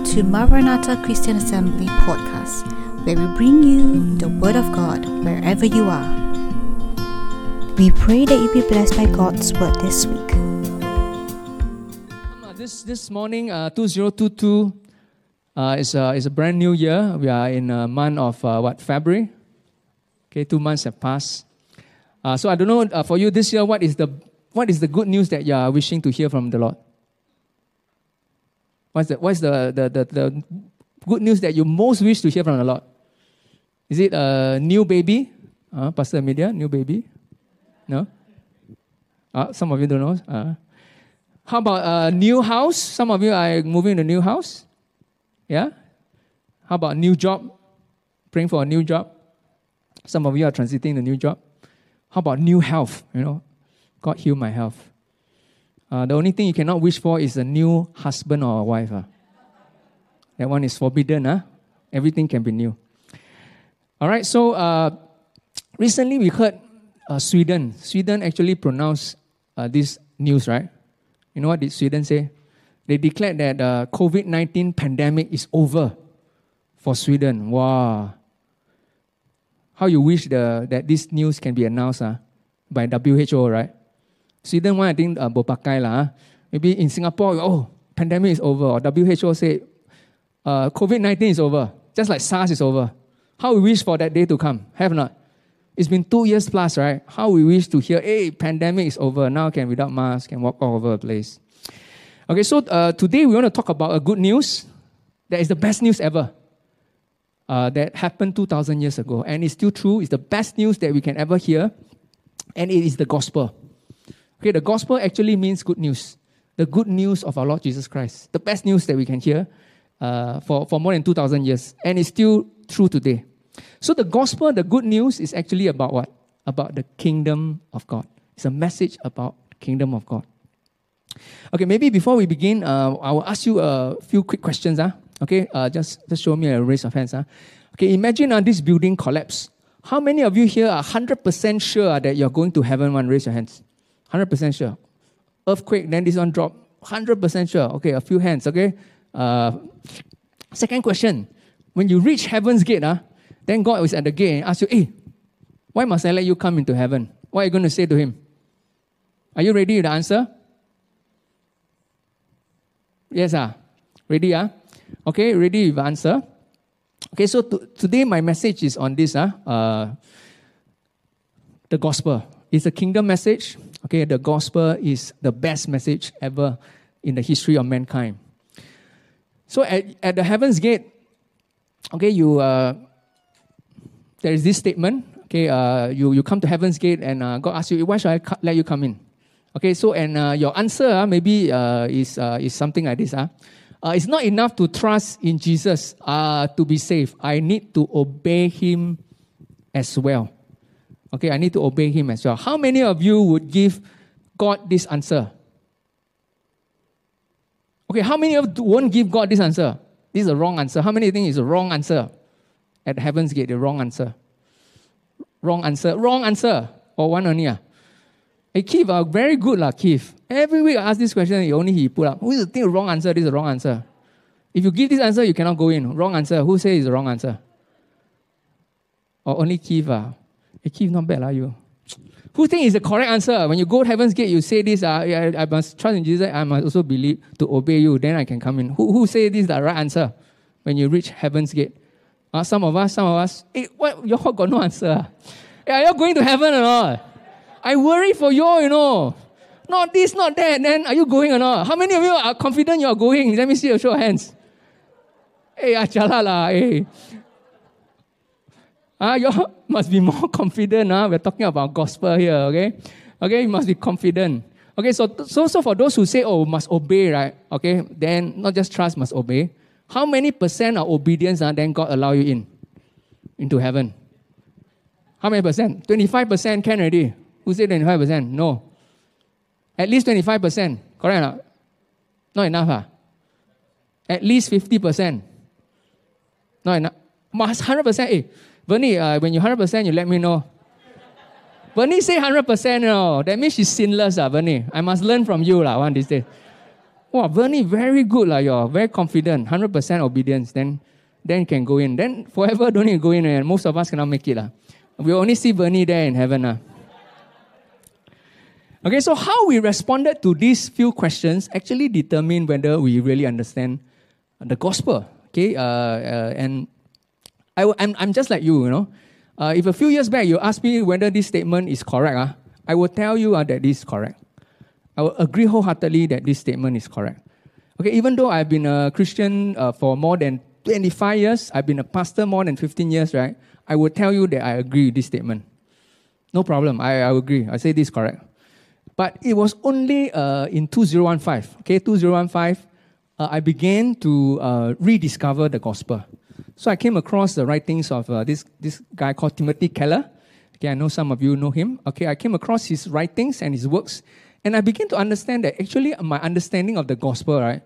To Maranatha Christian Assembly podcast, where we bring you the Word of God wherever you are. We pray that you be blessed by God's Word this week. This this morning, uh, 2022 uh, is a is a brand new year. We are in a month of uh, what February. Okay, two months have passed. Uh, so I don't know uh, for you this year, what is the what is the good news that you are wishing to hear from the Lord? What's the what's the the, the, the good news that you most wish to hear from the Lord? Is it a new baby? Uh, Pastor Amelia, new baby? No? Uh, some of you don't know. Uh, how about a new house? Some of you are moving to a new house. Yeah? How about a new job? Praying for a new job. Some of you are transiting to new job. How about new health? You know, God heal my health. Uh, the only thing you cannot wish for is a new husband or a wife. ah. That one is forbidden. Huh? Everything can be new. All right, so uh, recently we heard uh, Sweden. Sweden actually pronounced uh, this news, right? You know what did Sweden say? They declared that uh, COVID 19 pandemic is over for Sweden. Wow. How you wish the, that this news can be announced uh, by WHO, right? Sweden one, I think, uh, bopakai lah. ah. Maybe in Singapore, oh, pandemic is over. Or WHO said, uh, COVID 19 is over. Just like SARS is over. How we wish for that day to come. Have not? It's been two years plus, right? How we wish to hear, hey, pandemic is over. Now can without mask, can walk all over the place. Okay, so uh, today we want to talk about a good news that is the best news ever. Uh, that happened 2,000 years ago. And it's still true. It's the best news that we can ever hear. And it is the gospel. Okay, the gospel actually means good news. The good news of our Lord Jesus Christ. The best news that we can hear uh, for, for more than 2,000 years. And it's still true today. So the gospel, the good news, is actually about what? About the kingdom of God. It's a message about the kingdom of God. Okay, maybe before we begin, uh, I will ask you a few quick questions. Uh. Okay, uh, just, just show me a raise of hands. Uh. Okay, imagine uh, this building collapse. How many of you here are 100% sure that you're going to heaven one? Raise your hands. 100% sure. Earthquake, then this one drop. 100% sure. Okay, a few hands, okay? Uh, second question. When you reach heaven's gate, uh, then God is at the gate and asks you, hey, why must I let you come into heaven? What are you going to say to him? Are you ready the answer? Yes, ah. Ready, ah? Okay, ready with answer? Okay, so to, today my message is on this, ah, uh, the gospel. It's a kingdom message. Okay, the gospel is the best message ever in the history of mankind. So at, at the heaven's gate, okay, you uh, there is this statement. Okay, uh, you you come to heaven's gate and uh, God asks you, why should I let you come in? Okay, so and uh, your answer uh, maybe uh, is uh, is something like this. Uh. Uh, it's not enough to trust in Jesus uh, to be saved. I need to obey Him as well. Okay, I need to obey Him as well. How many of you would give God this answer? Okay, how many of you won't give God this answer? This is a wrong answer. How many think it's a wrong answer? At heaven's gate, the wrong answer. Wrong answer. Wrong answer. Or one only. Ah? Hey, Keith, uh, very good, lah, Keith. Every week I ask this question, only he put up. Who is the thing wrong answer? This is the wrong answer. If you give this answer, you cannot go in. Wrong answer. Who says it's the wrong answer? Or only Keith? Hey, Keith, not bad, lah, you. Who think is the correct answer? When you go to heaven's gate, you say this, uh, I, I must trust in Jesus, I must also believe to obey you, then I can come in. Who, who say this is the right answer when you reach heaven's gate? Uh, some of us, some of us, hey, what, your heart got no answer. ah? Hey, are you going to heaven or not? I worry for you, you know. Not this, not that. Then are you going or not? How many of you are confident you are going? Let me see a show of hands. Hey, achala lah, hey. Ah, you must be more confident. Ah. We're talking about gospel here, okay? Okay, you must be confident. Okay, so, so, so for those who say, oh, must obey, right? Okay, then not just trust, must obey. How many percent of obedience ah, then God allow you in? Into heaven? How many percent? 25% can already. Who said 25%? No. At least 25%. Correct or not? Enough, ah? At least 50%. Not enough. Must 100%. Eh, Bernie, uh, when you 100%, you let me know. Bernie say 100%, you know. That means she's sinless, ah, Bernie. I must learn from you, lah, one these days. Wow, Bernie, very good, lah. You're very confident, 100% obedience. Then, then can go in. Then forever don't need to go in, and most of us cannot make it. lah. We only see Bernie there in heaven. lah. Okay, so how we responded to these few questions actually determine whether we really understand the gospel. Okay, uh, uh, and I, am I'm just like you, you know. Uh, if a few years back you asked me whether this statement is correct, uh, I will tell you uh, that this is correct. I will agree wholeheartedly that this statement is correct. Okay, even though I've been a Christian uh, for more than 25 years, I've been a pastor more than 15 years, right? I will tell you that I agree with this statement. No problem, I, I agree. I say this is correct. But it was only uh, in 2015, okay, 2015, uh, I began to uh, rediscover the gospel. So I came across the writings of uh, this, this guy called Timothy Keller. Okay, I know some of you know him. Okay, I came across his writings and his works, and I began to understand that actually my understanding of the gospel, right,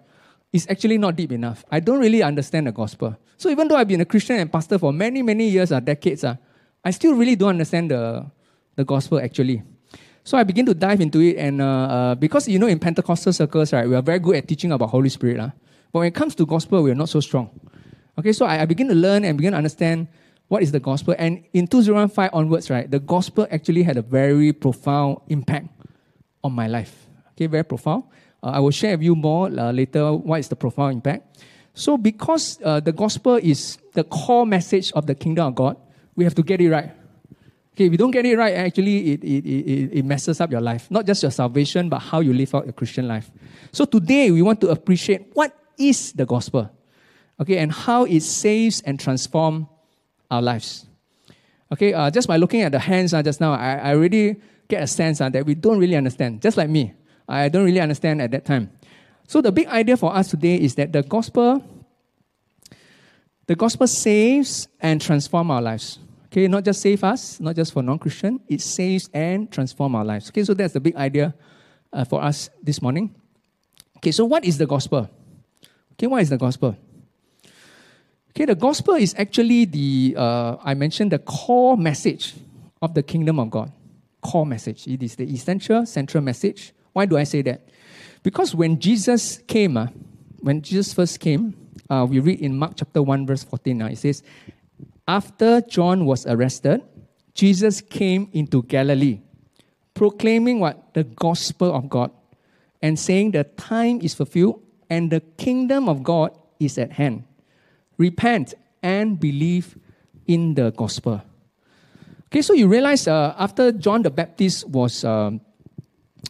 is actually not deep enough. I don't really understand the gospel. So even though I've been a Christian and pastor for many, many years or uh, decades, uh, I still really don't understand the, the gospel actually. So I begin to dive into it, and uh, uh, because you know in Pentecostal circles, right, we are very good at teaching about Holy Spirit, uh, but when it comes to gospel, we are not so strong. Okay, so I, I begin to learn and begin to understand what is the gospel. And in 2005 onwards, right, the gospel actually had a very profound impact on my life. Okay, very profound. Uh, I will share with you more uh, later what is the profound impact. So, because uh, the gospel is the core message of the kingdom of God, we have to get it right. Okay, if you don't get it right, actually, it, it, it, it messes up your life. Not just your salvation, but how you live out your Christian life. So, today, we want to appreciate what is the gospel okay, and how it saves and transforms our lives. Okay, uh, just by looking at the hands uh, just now, I, I already get a sense uh, that we don't really understand, just like me. I don't really understand at that time. So the big idea for us today is that the gospel, the gospel saves and transforms our lives. Okay, not just save us, not just for non-Christian, it saves and transforms our lives. Okay, so that's the big idea uh, for us this morning. Okay, so what is the gospel? Okay, what is the gospel? Okay, the gospel is actually the, uh, I mentioned the core message of the kingdom of God. Core message. It is the essential, central message. Why do I say that? Because when Jesus came, uh, when Jesus first came, uh, we read in Mark chapter 1, verse 14, uh, it says, After John was arrested, Jesus came into Galilee, proclaiming what? The gospel of God, and saying the time is fulfilled and the kingdom of God is at hand repent and believe in the gospel. Okay, so you realize uh, after John the Baptist was, um,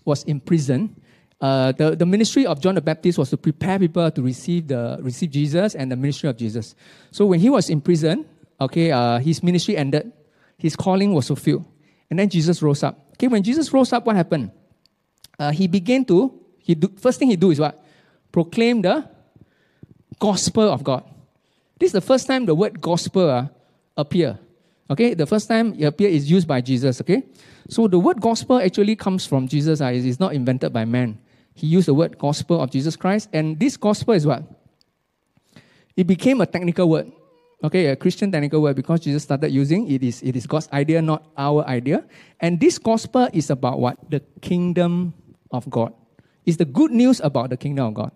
was in prison, uh, the, the ministry of John the Baptist was to prepare people to receive, the, receive Jesus and the ministry of Jesus. So when he was in prison, okay, uh, his ministry ended, his calling was fulfilled. And then Jesus rose up. Okay, when Jesus rose up, what happened? Uh, he began to, he do, first thing he do is what? Proclaim the gospel of God. This is the first time the word gospel uh, appear. Okay, the first time it appear is used by Jesus. Okay, so the word gospel actually comes from Jesus. Uh, it's not invented by man. He used the word gospel of Jesus Christ, and this gospel is what? It became a technical word. Okay, a Christian technical word because Jesus started using it is it is God's idea, not our idea. And this gospel is about what? The kingdom of God. It's the good news about the kingdom of God.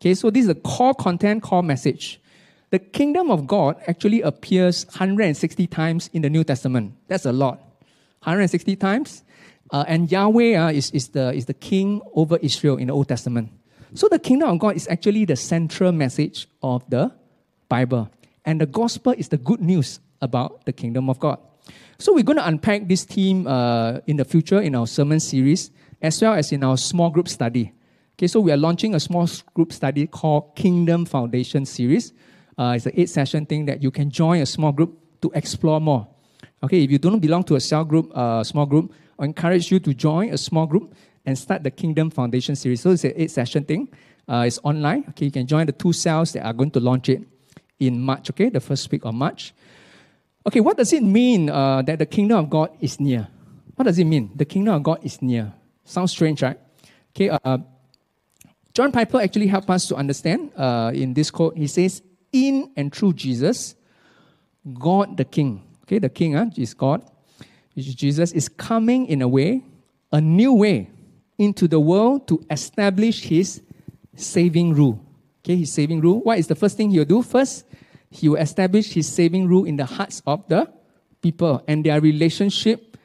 Okay, so this is the core content, core message the kingdom of God actually appears 160 times in the New Testament. That's a lot. 160 times. Uh, and Yahweh uh, is, is, the, is the king over Israel in the Old Testament. So the kingdom of God is actually the central message of the Bible. And the gospel is the good news about the kingdom of God. So we're going to unpack this theme uh, in the future in our sermon series, as well as in our small group study. Okay, so we are launching a small group study called Kingdom Foundation Series. Uh, it's an eight session thing that you can join a small group to explore more. Okay, if you don't belong to a cell group, uh, small group, I encourage you to join a small group and start the Kingdom Foundation series. So it's an eight session thing. Uh, it's online. Okay, you can join the two cells that are going to launch it in March. Okay, the first week of March. Okay, what does it mean uh, that the kingdom of God is near? What does it mean? The kingdom of God is near. Sounds strange, right? Okay, uh, John Piper actually helped us to understand uh, in this quote. He says, in and through Jesus, God the King, okay, the King uh, is God, Jesus, is coming in a way, a new way, into the world to establish his saving rule. Okay, his saving rule. What is the first thing he will do? First, he will establish his saving rule in the hearts of the people and their relationship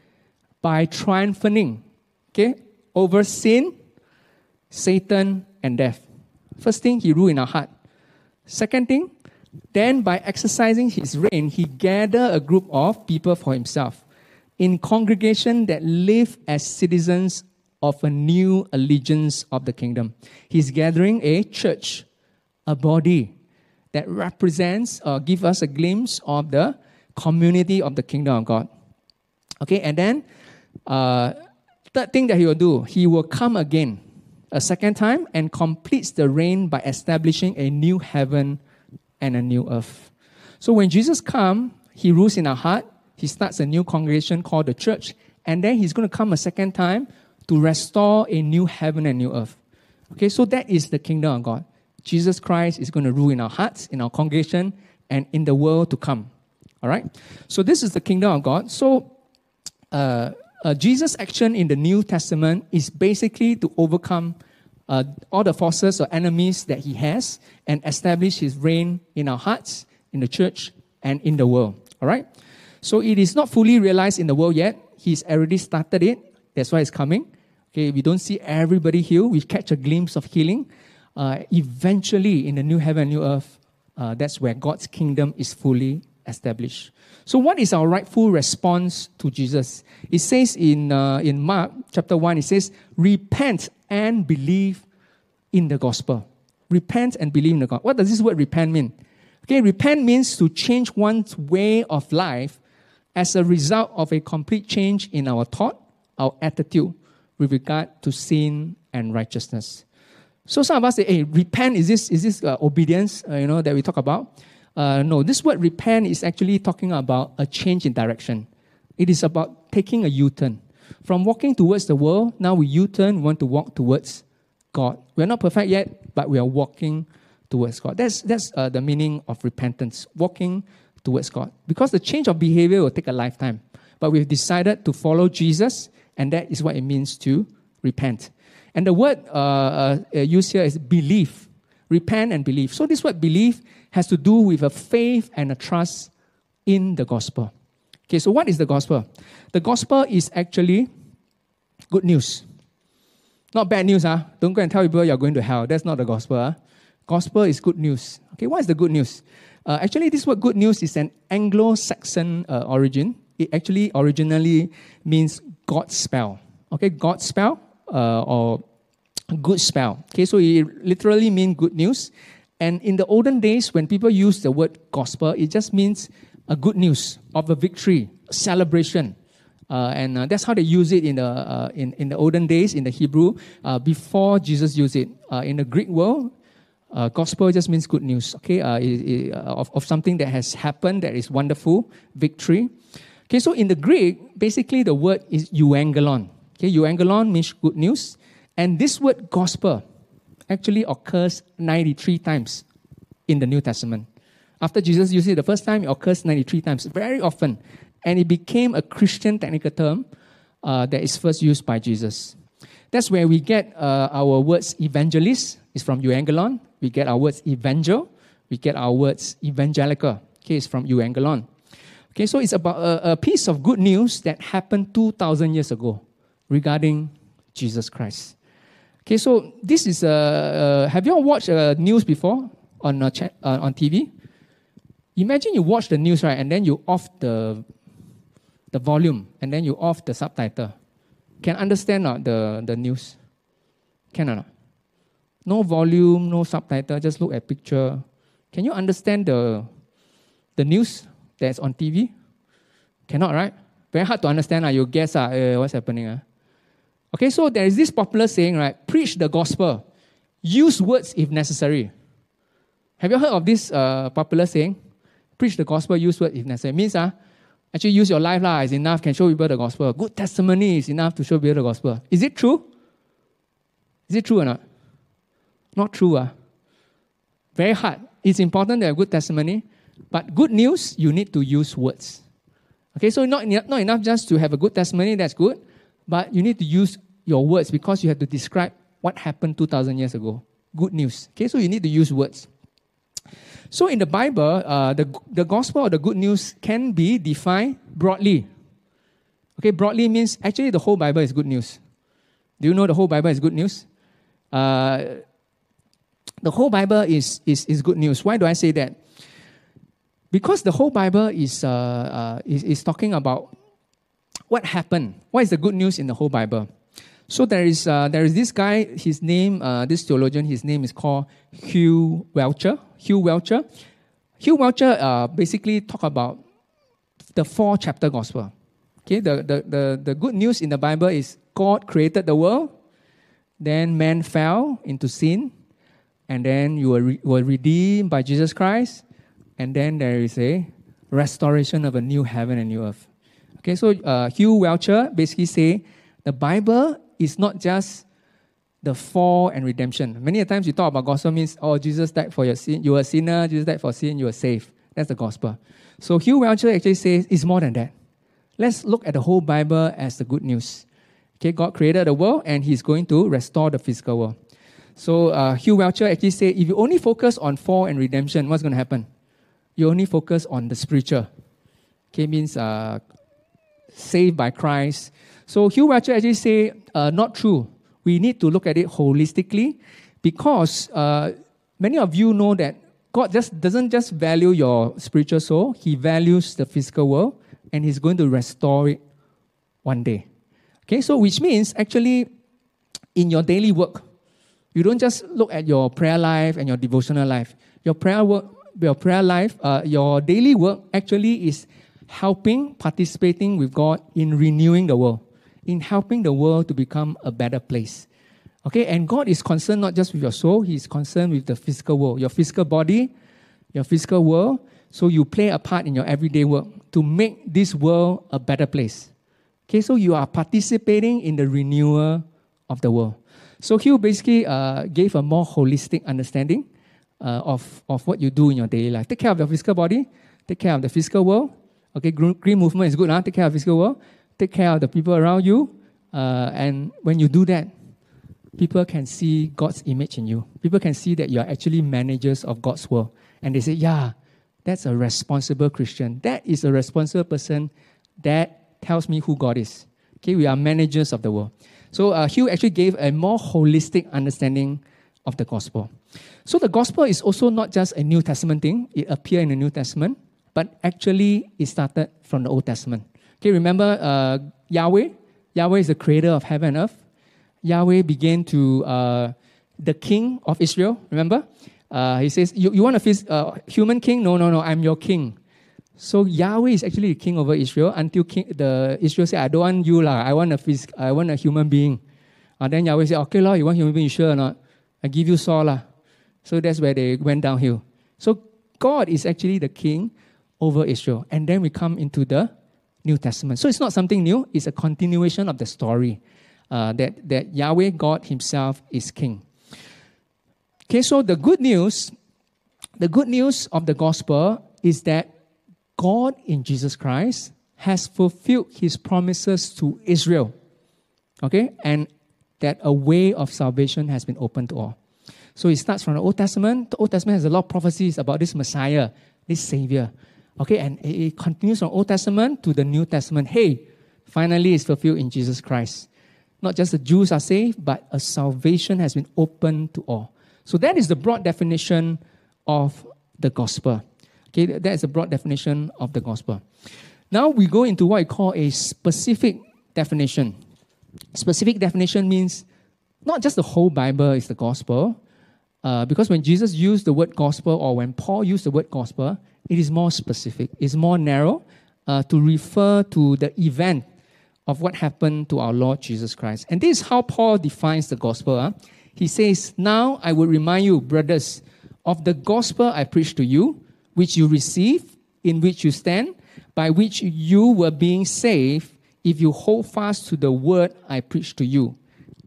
by triumphing, okay, over sin, Satan, and death. First thing, he rule in our heart. Second thing, then by exercising his reign, he gather a group of people for himself in congregation that live as citizens of a new allegiance of the kingdom. He's gathering a church, a body that represents or give us a glimpse of the community of the kingdom of God. Okay, and then uh, third thing that he will do, he will come again a second time and completes the reign by establishing a new heaven and a new earth. So when Jesus comes, he rules in our heart. He starts a new congregation called the church, and then he's going to come a second time to restore a new heaven and new earth. Okay, so that is the kingdom of God. Jesus Christ is going to rule in our hearts, in our congregation, and in the world to come. All right? So this is the kingdom of God. So uh, uh, Jesus' action in the New Testament is basically to overcome uh, all the forces or enemies that he has and establish his reign in our hearts, in the church, and in the world. All right? So it is not fully realized in the world yet. He's already started it. That's why it's coming. Okay, we don't see everybody healed. We catch a glimpse of healing. Uh, eventually, in the new heaven, new earth, uh, that's where God's kingdom is fully established. So, what is our rightful response to Jesus? It says in, uh, in Mark chapter 1, it says, Repent and believe in the gospel. Repent and believe in the gospel. What does this word repent mean? Okay, repent means to change one's way of life as a result of a complete change in our thought, our attitude with regard to sin and righteousness. So some of us say, "Hey, repent is this is this uh, obedience? Uh, you know that we talk about." Uh, no, this word repent is actually talking about a change in direction. It is about taking a U-turn from walking towards the world. Now we U-turn, want to walk towards God. We are not perfect yet, but we are walking towards God. That's that's uh, the meaning of repentance, walking towards God. Because the change of behavior will take a lifetime, but we've decided to follow Jesus and that is what it means to repent. And the word uh, uh, used here is believe. Repent and believe. So, this word believe has to do with a faith and a trust in the gospel. Okay, so what is the gospel? The gospel is actually good news. Not bad news, huh? Don't go and tell people you're going to hell. That's not the gospel. Huh? Gospel is good news. Okay, what is the good news? Uh, actually, this word good news is an Anglo Saxon uh, origin. It actually originally means God spell. Okay, God spell uh, or good spell. Okay, so it literally means good news. And in the olden days, when people use the word gospel, it just means a good news of a victory, a celebration. Uh, and uh, that's how they use it in the, uh, in, in the olden days in the Hebrew uh, before Jesus used it. Uh, in the Greek world, uh, gospel just means good news, okay, it, it, of, of something that has happened that is wonderful, victory. Okay, so in the Greek, basically the word is euangelon. Okay, euangelon means good news. And this word gospel actually occurs 93 times in the New Testament. After Jesus used it the first time, it occurs 93 times, very often. And it became a Christian technical term uh, that is first used by Jesus. That's where we get uh, our words evangelist, is from euangelon. We get our words evangel, we get our words evangelical, okay, it's from euangelon. Okay, so it's about a, a piece of good news that happened 2,000 years ago regarding Jesus Christ. Okay, so this is a. Uh, have you all watched uh, news before on uh, uh, on TV? Imagine you watch the news right, and then you off the the volume, and then you off the subtitle. Can understand not the the news? Can or not? No volume, no subtitle. Just look at picture. Can you understand the the news? that's on TV? Cannot, right? Very hard to understand. Uh, you guess uh, uh, what's happening. Uh. Okay, so there is this popular saying, right? Preach the gospel. Use words if necessary. Have you heard of this uh, popular saying? Preach the gospel, use words if necessary. It means uh, actually use your life lah, is enough, can show people the gospel. Good testimony is enough to show people the gospel. Is it true? Is it true or not? Not true. Uh. Very hard. It's important to have good testimony, but good news, you need to use words. Okay, so not, not enough just to have a good testimony, that's good, but you need to use your words because you have to describe what happened 2,000 years ago good news. Okay, so you need to use words. So in the Bible, uh, the, the gospel or the good news can be defined broadly. Okay, broadly means actually the whole Bible is good news. Do you know the whole Bible is good news? Uh, the whole Bible is, is, is good news. Why do I say that? Because the whole Bible is, uh, uh, is, is talking about what happened. What is the good news in the whole Bible? So there is, uh, there is this guy, his name, uh, this theologian, his name is called Hugh Whelchel. Hugh Whelchel. Hugh Whelchel uh, basically talk about the four chapter gospel. Okay, the, the, the, the good news in the Bible is God created the world, then man fell into sin, and then you were, re- were redeemed by Jesus Christ, and then there is a restoration of a new heaven and new earth. Okay, so uh, Hugh Whelchel basically say the Bible is not just the fall and redemption. Many times you talk about gospel means, oh, Jesus died for your sin. You were a sinner. Jesus died for sin. You were saved. That's the gospel. So Hugh Whelchel actually says it's more than that. Let's look at the whole Bible as the good news. Okay, God created the world and He's going to restore the physical world. So uh, Hugh Whelchel actually said, if you only focus on fall and redemption, what's going to happen? You only focus on the spiritual. Okay, means uh, saved by Christ. So Hugh Whelchel actually say, uh, not true. We need to look at it holistically because uh, many of you know that God just doesn't just value your spiritual soul, He values the physical world and He's going to restore it one day. Okay, so which means actually in your daily work, you don't just look at your prayer life and your devotional life. Your prayer work, your prayer life, uh, your daily work actually is helping, participating with God in renewing the world, in helping the world to become a better place. Okay, and God is concerned not just with your soul, He's concerned with the physical world, your physical body, your physical world. So you play a part in your everyday work to make this world a better place. Okay, so you are participating in the renewal of the world. So Hugh basically uh, gave a more holistic understanding uh, of, of what you do in your daily life. Take care of your physical body, take care of the physical world, Okay, green movement is good. Huh? Take care of physical world. Take care of the people around you. Uh, and when you do that, people can see God's image in you. People can see that you are actually managers of God's world. And they say, yeah, that's a responsible Christian. That is a responsible person that tells me who God is. Okay, we are managers of the world. So uh, Hugh actually gave a more holistic understanding of the gospel. So the gospel is also not just a New Testament thing. It appeared in the New Testament but actually it started from the Old Testament. Okay, remember uh, Yahweh? Yahweh is the creator of heaven and earth. Yahweh began to, uh, the king of Israel, remember? Uh, he says, you, you want a uh, human king? No, no, no, I'm your king. So Yahweh is actually the king over Israel until king, the Israel said, I don't want you, lah. I want a phys- I want a human being. And then Yahweh said, okay, Lord, you want human being, you sure or not? I give you Saul. Lah. So that's where they went downhill. So God is actually the king over Israel. And then we come into the New Testament. So it's not something new, it's a continuation of the story uh, that, that Yahweh God Himself is King. Okay, so the good news, the good news of the gospel is that God in Jesus Christ has fulfilled His promises to Israel. Okay, and that a way of salvation has been opened to all. So it starts from the Old Testament. The Old Testament has a lot of prophecies about this Messiah, this Savior. Okay, and it continues from Old Testament to the New Testament. Hey, finally it's fulfilled in Jesus Christ. Not just the Jews are saved, but a salvation has been opened to all. So that is the broad definition of the gospel. Okay, that is a broad definition of the gospel. Now we go into what I call a specific definition. Specific definition means not just the whole Bible is the gospel, uh, because when Jesus used the word gospel or when Paul used the word gospel, it is more specific, it's more narrow uh, to refer to the event of what happened to our Lord Jesus Christ. And this is how Paul defines the gospel. Huh? He says, Now I will remind you, brothers, of the gospel I preached to you, which you received, in which you stand, by which you were being saved, if you hold fast to the word I preached to you,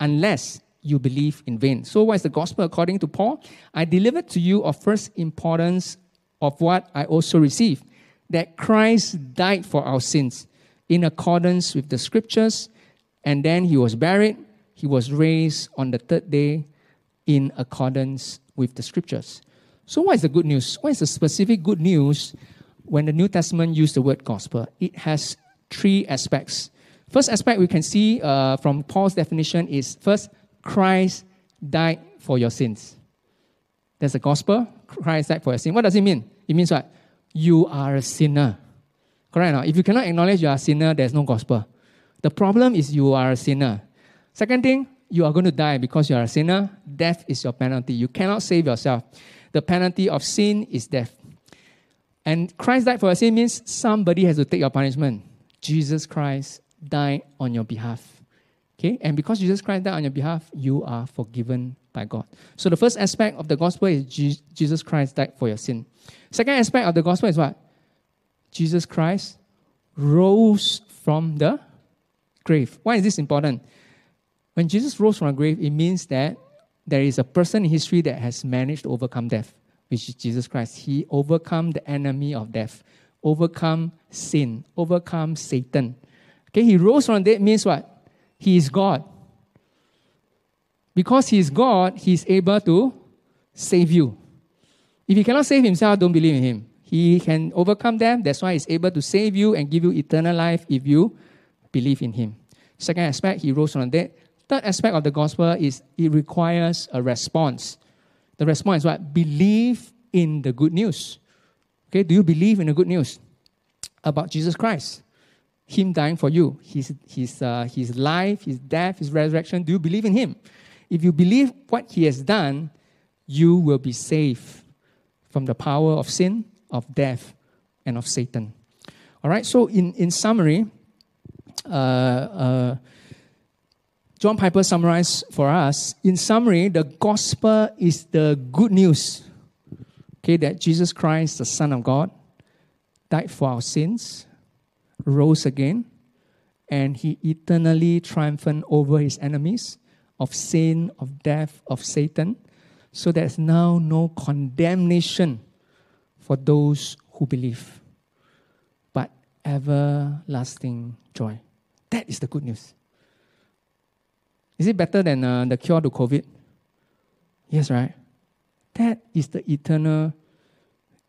unless you believe in vain. So, what is the gospel according to Paul? I delivered to you of first importance of what I also received that Christ died for our sins in accordance with the scriptures, and then he was buried. He was raised on the third day in accordance with the scriptures. So, what is the good news? What is the specific good news when the New Testament used the word gospel? It has three aspects. First aspect we can see uh, from Paul's definition is first, Christ died for your sins. There's a gospel, Christ died for your sin. What does it mean? It means what? You are a sinner. Correct? Now? If you cannot acknowledge you are a sinner, there's no gospel. The problem is you are a sinner. Second thing, you are going to die because you are a sinner. Death is your penalty. You cannot save yourself. The penalty of sin is death. And Christ died for your sin means somebody has to take your punishment. Jesus Christ died on your behalf. Okay? And because Jesus Christ died on your behalf, you are forgiven by God. So the first aspect of the gospel is Jesus Christ died for your sin. Second aspect of the gospel is what? Jesus Christ rose from the grave. Why is this important? When Jesus rose from the grave, it means that there is a person in history that has managed to overcome death, which is Jesus Christ. He overcome the enemy of death, overcome sin, overcome Satan. Okay, he rose from the dead means what? He is God. Because He is God, He is able to save you. If He cannot save Himself, don't believe in Him. He can overcome them. That's why He's able to save you and give you eternal life if you believe in Him. Second aspect, He rose from the dead. Third aspect of the gospel is it requires a response. The response is what? Believe in the good news. Okay, do you believe in the good news about Jesus Christ? Him dying for you, his, his, uh, his life, his death, his resurrection. Do you believe in him? If you believe what he has done, you will be safe from the power of sin, of death, and of Satan. All right, so in, in summary, uh, uh, John Piper summarized for us in summary, the gospel is the good news okay, that Jesus Christ, the Son of God, died for our sins rose again, and he eternally triumphed over his enemies of sin, of death, of Satan. So there's now no condemnation for those who believe, but everlasting joy. That is the good news. Is it better than uh, the cure to COVID? Yes, right? That is the eternal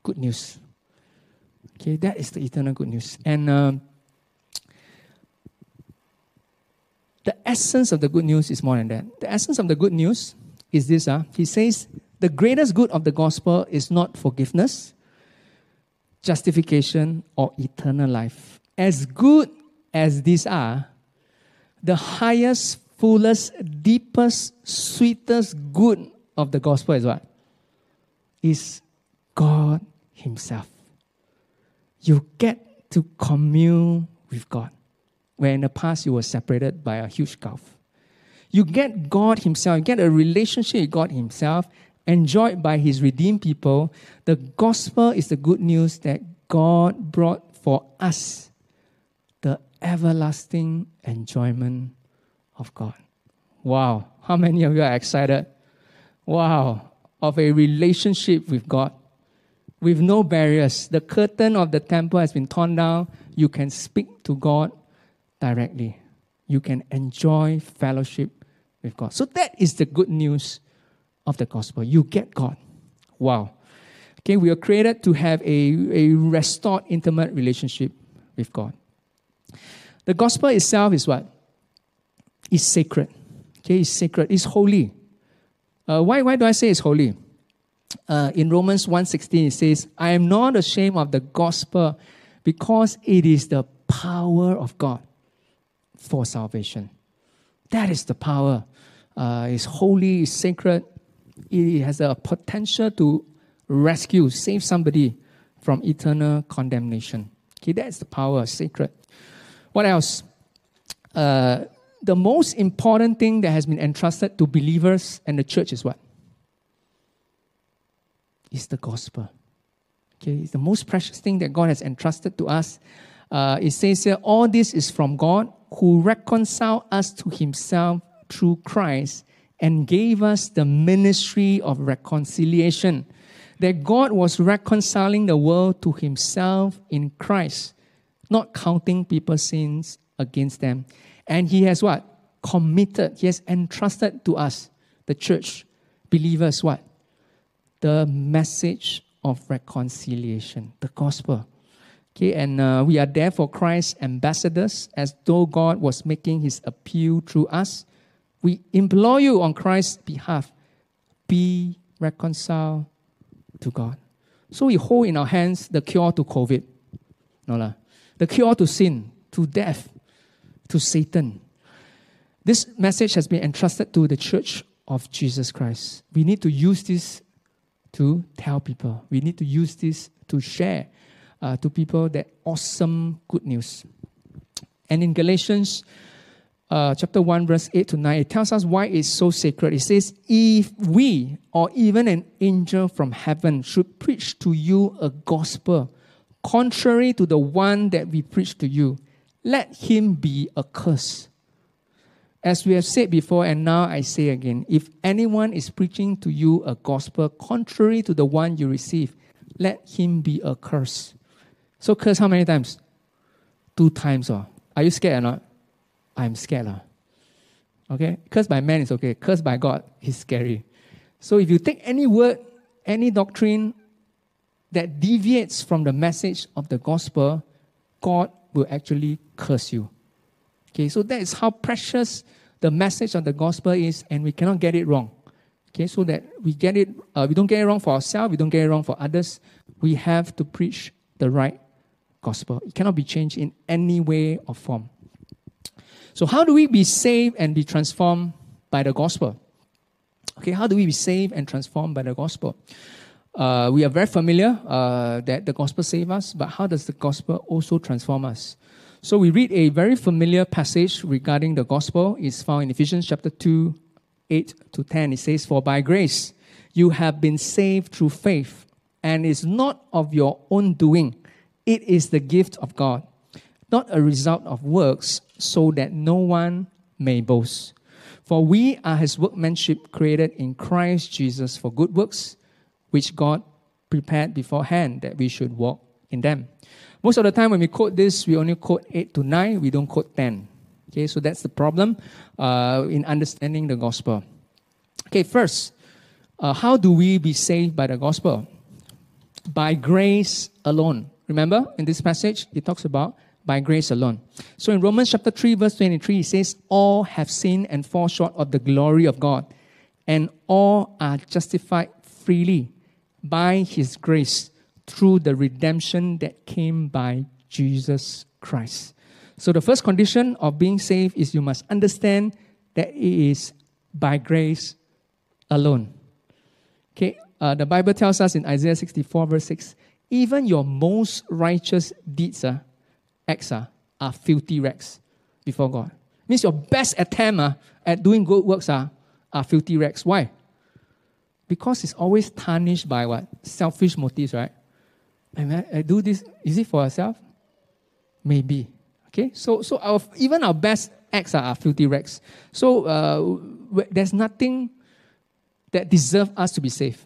good news. Okay, that is the eternal good news. And uh, the essence of the good news is more than that. The essence of the good news is this. Uh, he says, the greatest good of the gospel is not forgiveness, justification, or eternal life. As good as these are, the highest, fullest, deepest, sweetest good of the gospel is what? Is God Himself you get to commune with God, where in the past you were separated by a huge gulf. You get God Himself, you get a relationship with God Himself, enjoyed by His redeemed people. The gospel is the good news that God brought for us the everlasting enjoyment of God. Wow, how many of you are excited? Wow, of a relationship with God with no barriers. The curtain of the temple has been torn down. You can speak to God directly. You can enjoy fellowship with God. So that is the good news of the gospel. You get God. Wow. Okay, we are created to have a, a restored, intimate relationship with God. The gospel itself is what? It's sacred. Okay, it's sacred. It's holy. Uh, why, why do I say it's holy? Uh, in Romans 1.16 it says, I am not ashamed of the gospel because it is the power of God for salvation. That is the power. Uh, it's holy, it's sacred. It has a potential to rescue, save somebody from eternal condemnation. Okay, that's the power, sacred. What else? Uh, the most important thing that has been entrusted to believers and the church is what? Is the gospel. Okay, it's the most precious thing that God has entrusted to us. Uh, it says here, all this is from God who reconciled us to himself through Christ and gave us the ministry of reconciliation. That God was reconciling the world to himself in Christ, not counting people's sins against them. And he has what? Committed, he has entrusted to us, the church, believers what? The message of reconciliation, the gospel. Okay, and uh, we are there for Christ's ambassadors, as though God was making his appeal through us. We implore you on Christ's behalf, be reconciled to God. So we hold in our hands the cure to COVID, no la, the cure to sin, to death, to Satan. This message has been entrusted to the church of Jesus Christ. We need to use this to tell people. We need to use this to share uh, to people that awesome good news. And in Galatians uh, chapter 1, verse 8 to 9, it tells us why it's so sacred. It says, If we or even an angel from heaven should preach to you a gospel contrary to the one that we preach to you, let him be accursed. As we have said before, and now I say again, if anyone is preaching to you a gospel contrary to the one you receive, let him be accursed. So curse how many times? Two times. Oh. Are you scared or not? I'm scared. Oh. Okay? Curse by man is okay. Curse by God is scary. So if you take any word, any doctrine that deviates from the message of the gospel, God will actually curse you. Okay, so that is how precious the message of the gospel is, and we cannot get it wrong. Okay, so that we get it, uh, we don't get it wrong for ourselves, we don't get it wrong for others. We have to preach the right gospel. It cannot be changed in any way or form. So, how do we be saved and be transformed by the gospel? Okay, how do we be saved and transformed by the gospel? Uh, we are very familiar uh, that the gospel saves us, but how does the gospel also transform us? So we read a very familiar passage regarding the gospel. It's found in Ephesians chapter 2, 8 to 10. It says, For by grace you have been saved through faith, and it's not of your own doing. It is the gift of God, not a result of works, so that no one may boast. For we are his workmanship created in Christ Jesus for good works, which God prepared beforehand that we should walk in them. Most of the time, when we quote this, we only quote 8 to 9, we don't quote 10. Okay, so that's the problem uh, in understanding the gospel. Okay, first, uh, how do we be saved by the gospel? By grace alone. Remember, in this passage, it talks about by grace alone. So in Romans chapter 3, verse 23, it says, All have sinned and fall short of the glory of God, and all are justified freely by his grace through the redemption that came by Jesus Christ. So the first condition of being saved is you must understand that it is by grace alone. Okay, uh, the Bible tells us in Isaiah 64, verse 6 even your most righteous deeds, uh, acts, uh, are filthy rags before God. Means your best attempt uh, at doing good works uh, are filthy rags. Why? Because it's always tarnished by what? Selfish motives, right? I, I do this, is it for ourselves? Maybe. Okay, so, so our, even our best acts are, are filthy rags. So uh, there's nothing that deserves us to be saved.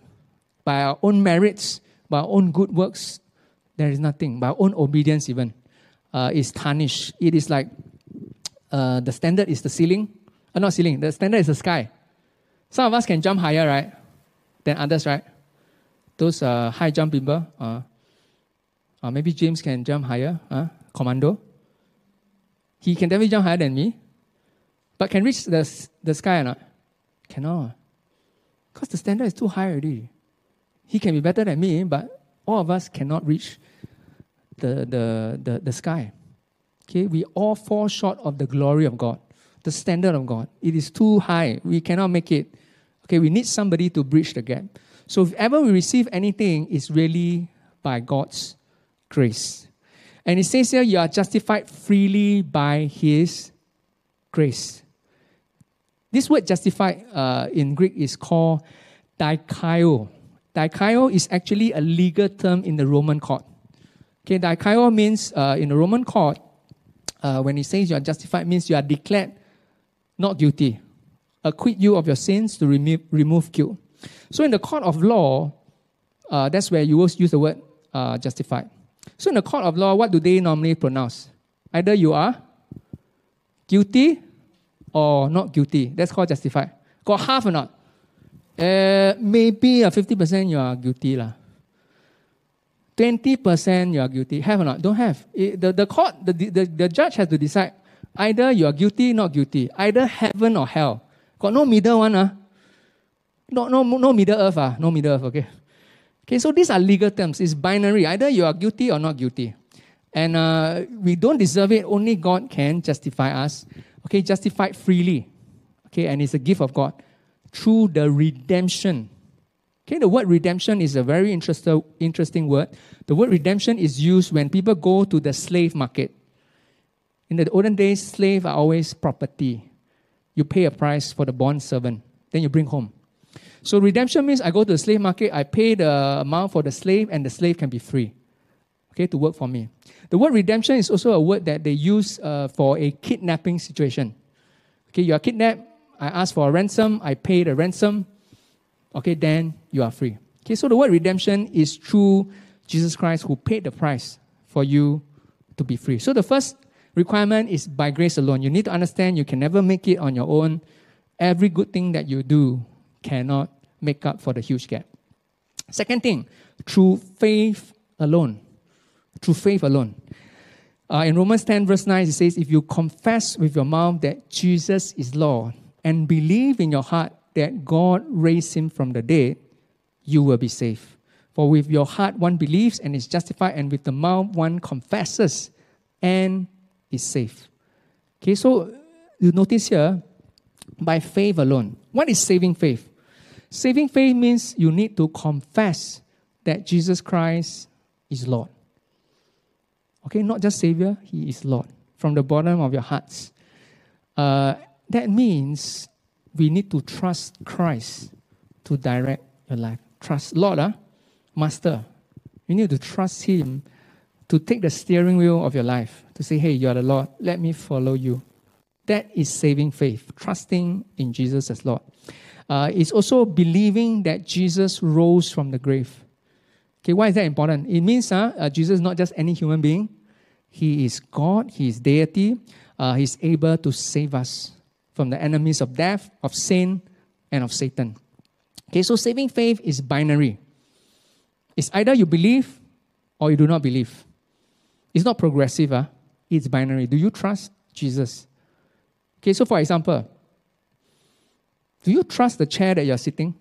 By our own merits, by our own good works, there is nothing. By our own obedience, even, uh, is tarnished. It is like uh, the standard is the ceiling. Uh, not ceiling, the standard is the sky. Some of us can jump higher, right? Than others, right? Those uh, high jump people. Uh, uh, maybe James can jump higher. Uh, commando. He can definitely jump higher than me. But can reach the, the sky or not? Cannot. Because the standard is too high already. He can be better than me, but all of us cannot reach the, the, the, the sky. Okay, we all fall short of the glory of God, the standard of God. It is too high. We cannot make it. Okay, we need somebody to bridge the gap. So if ever we receive anything, it's really by God's grace. And it says here, you are justified freely by His grace. This word justified uh, in Greek is called dikaio. Dikaio is actually a legal term in the Roman court. Okay, dikaio means uh, in the Roman court, uh, when it says you are justified, means you are declared not guilty. Acquit you of your sins to remove, remove guilt. So in the court of law, uh, that's where you use the word uh, justified. So in the court of law, what do they normally pronounce? Either you are guilty or not guilty. That's called justified. Got half or not? Uh, maybe uh, 50% you are guilty. lah. 20% you are guilty. Have or not? Don't have. It- the, the court, the, the, the judge has to decide either you are guilty, not guilty. Either heaven or hell. Got no middle one. Uh. No, no, no middle earth. Uh. No middle earth, okay? Okay, so these are legal terms. It's binary. Either you are guilty or not guilty. And uh, we don't deserve it. Only God can justify us. Okay, justified freely. Okay, and it's a gift of God through the redemption. Okay, the word redemption is a very interesting, interesting word. The word redemption is used when people go to the slave market. In the olden days, slaves are always property. You pay a price for the bond servant, then you bring home. So redemption means I go to the slave market, I pay the amount for the slave, and the slave can be free. Okay, to work for me. The word redemption is also a word that they use uh, for a kidnapping situation. Okay, you are kidnapped, I ask for a ransom, I pay the ransom, okay, then you are free. Okay, so the word redemption is through Jesus Christ who paid the price for you to be free. So the first requirement is by grace alone. You need to understand you can never make it on your own. Every good thing that you do cannot make up for the huge gap. Second thing, through faith alone. Through faith alone. Uh, in Romans 10, verse 9, it says, If you confess with your mouth that Jesus is Lord and believe in your heart that God raised him from the dead, you will be saved. For with your heart one believes and is justified, and with the mouth one confesses and is saved. Okay, so you notice here, by faith alone. What is saving faith? Saving faith means you need to confess that Jesus Christ is Lord. Okay, not just Savior, He is Lord from the bottom of your hearts. Uh, that means we need to trust Christ to direct your life. Trust Lord, uh, Master. You need to trust Him to take the steering wheel of your life, to say, Hey, you are the Lord, let me follow you. That is saving faith, trusting in Jesus as Lord. Uh, it's also believing that Jesus rose from the grave. Okay, why is that important? It means uh, uh, Jesus is not just any human being. He is God, He is deity. Uh, he's able to save us from the enemies of death, of sin, and of Satan. Okay, so saving faith is binary. It's either you believe or you do not believe. It's not progressive, uh, it's binary. Do you trust Jesus? Okay, so for example, do you trust the chair that you're sitting?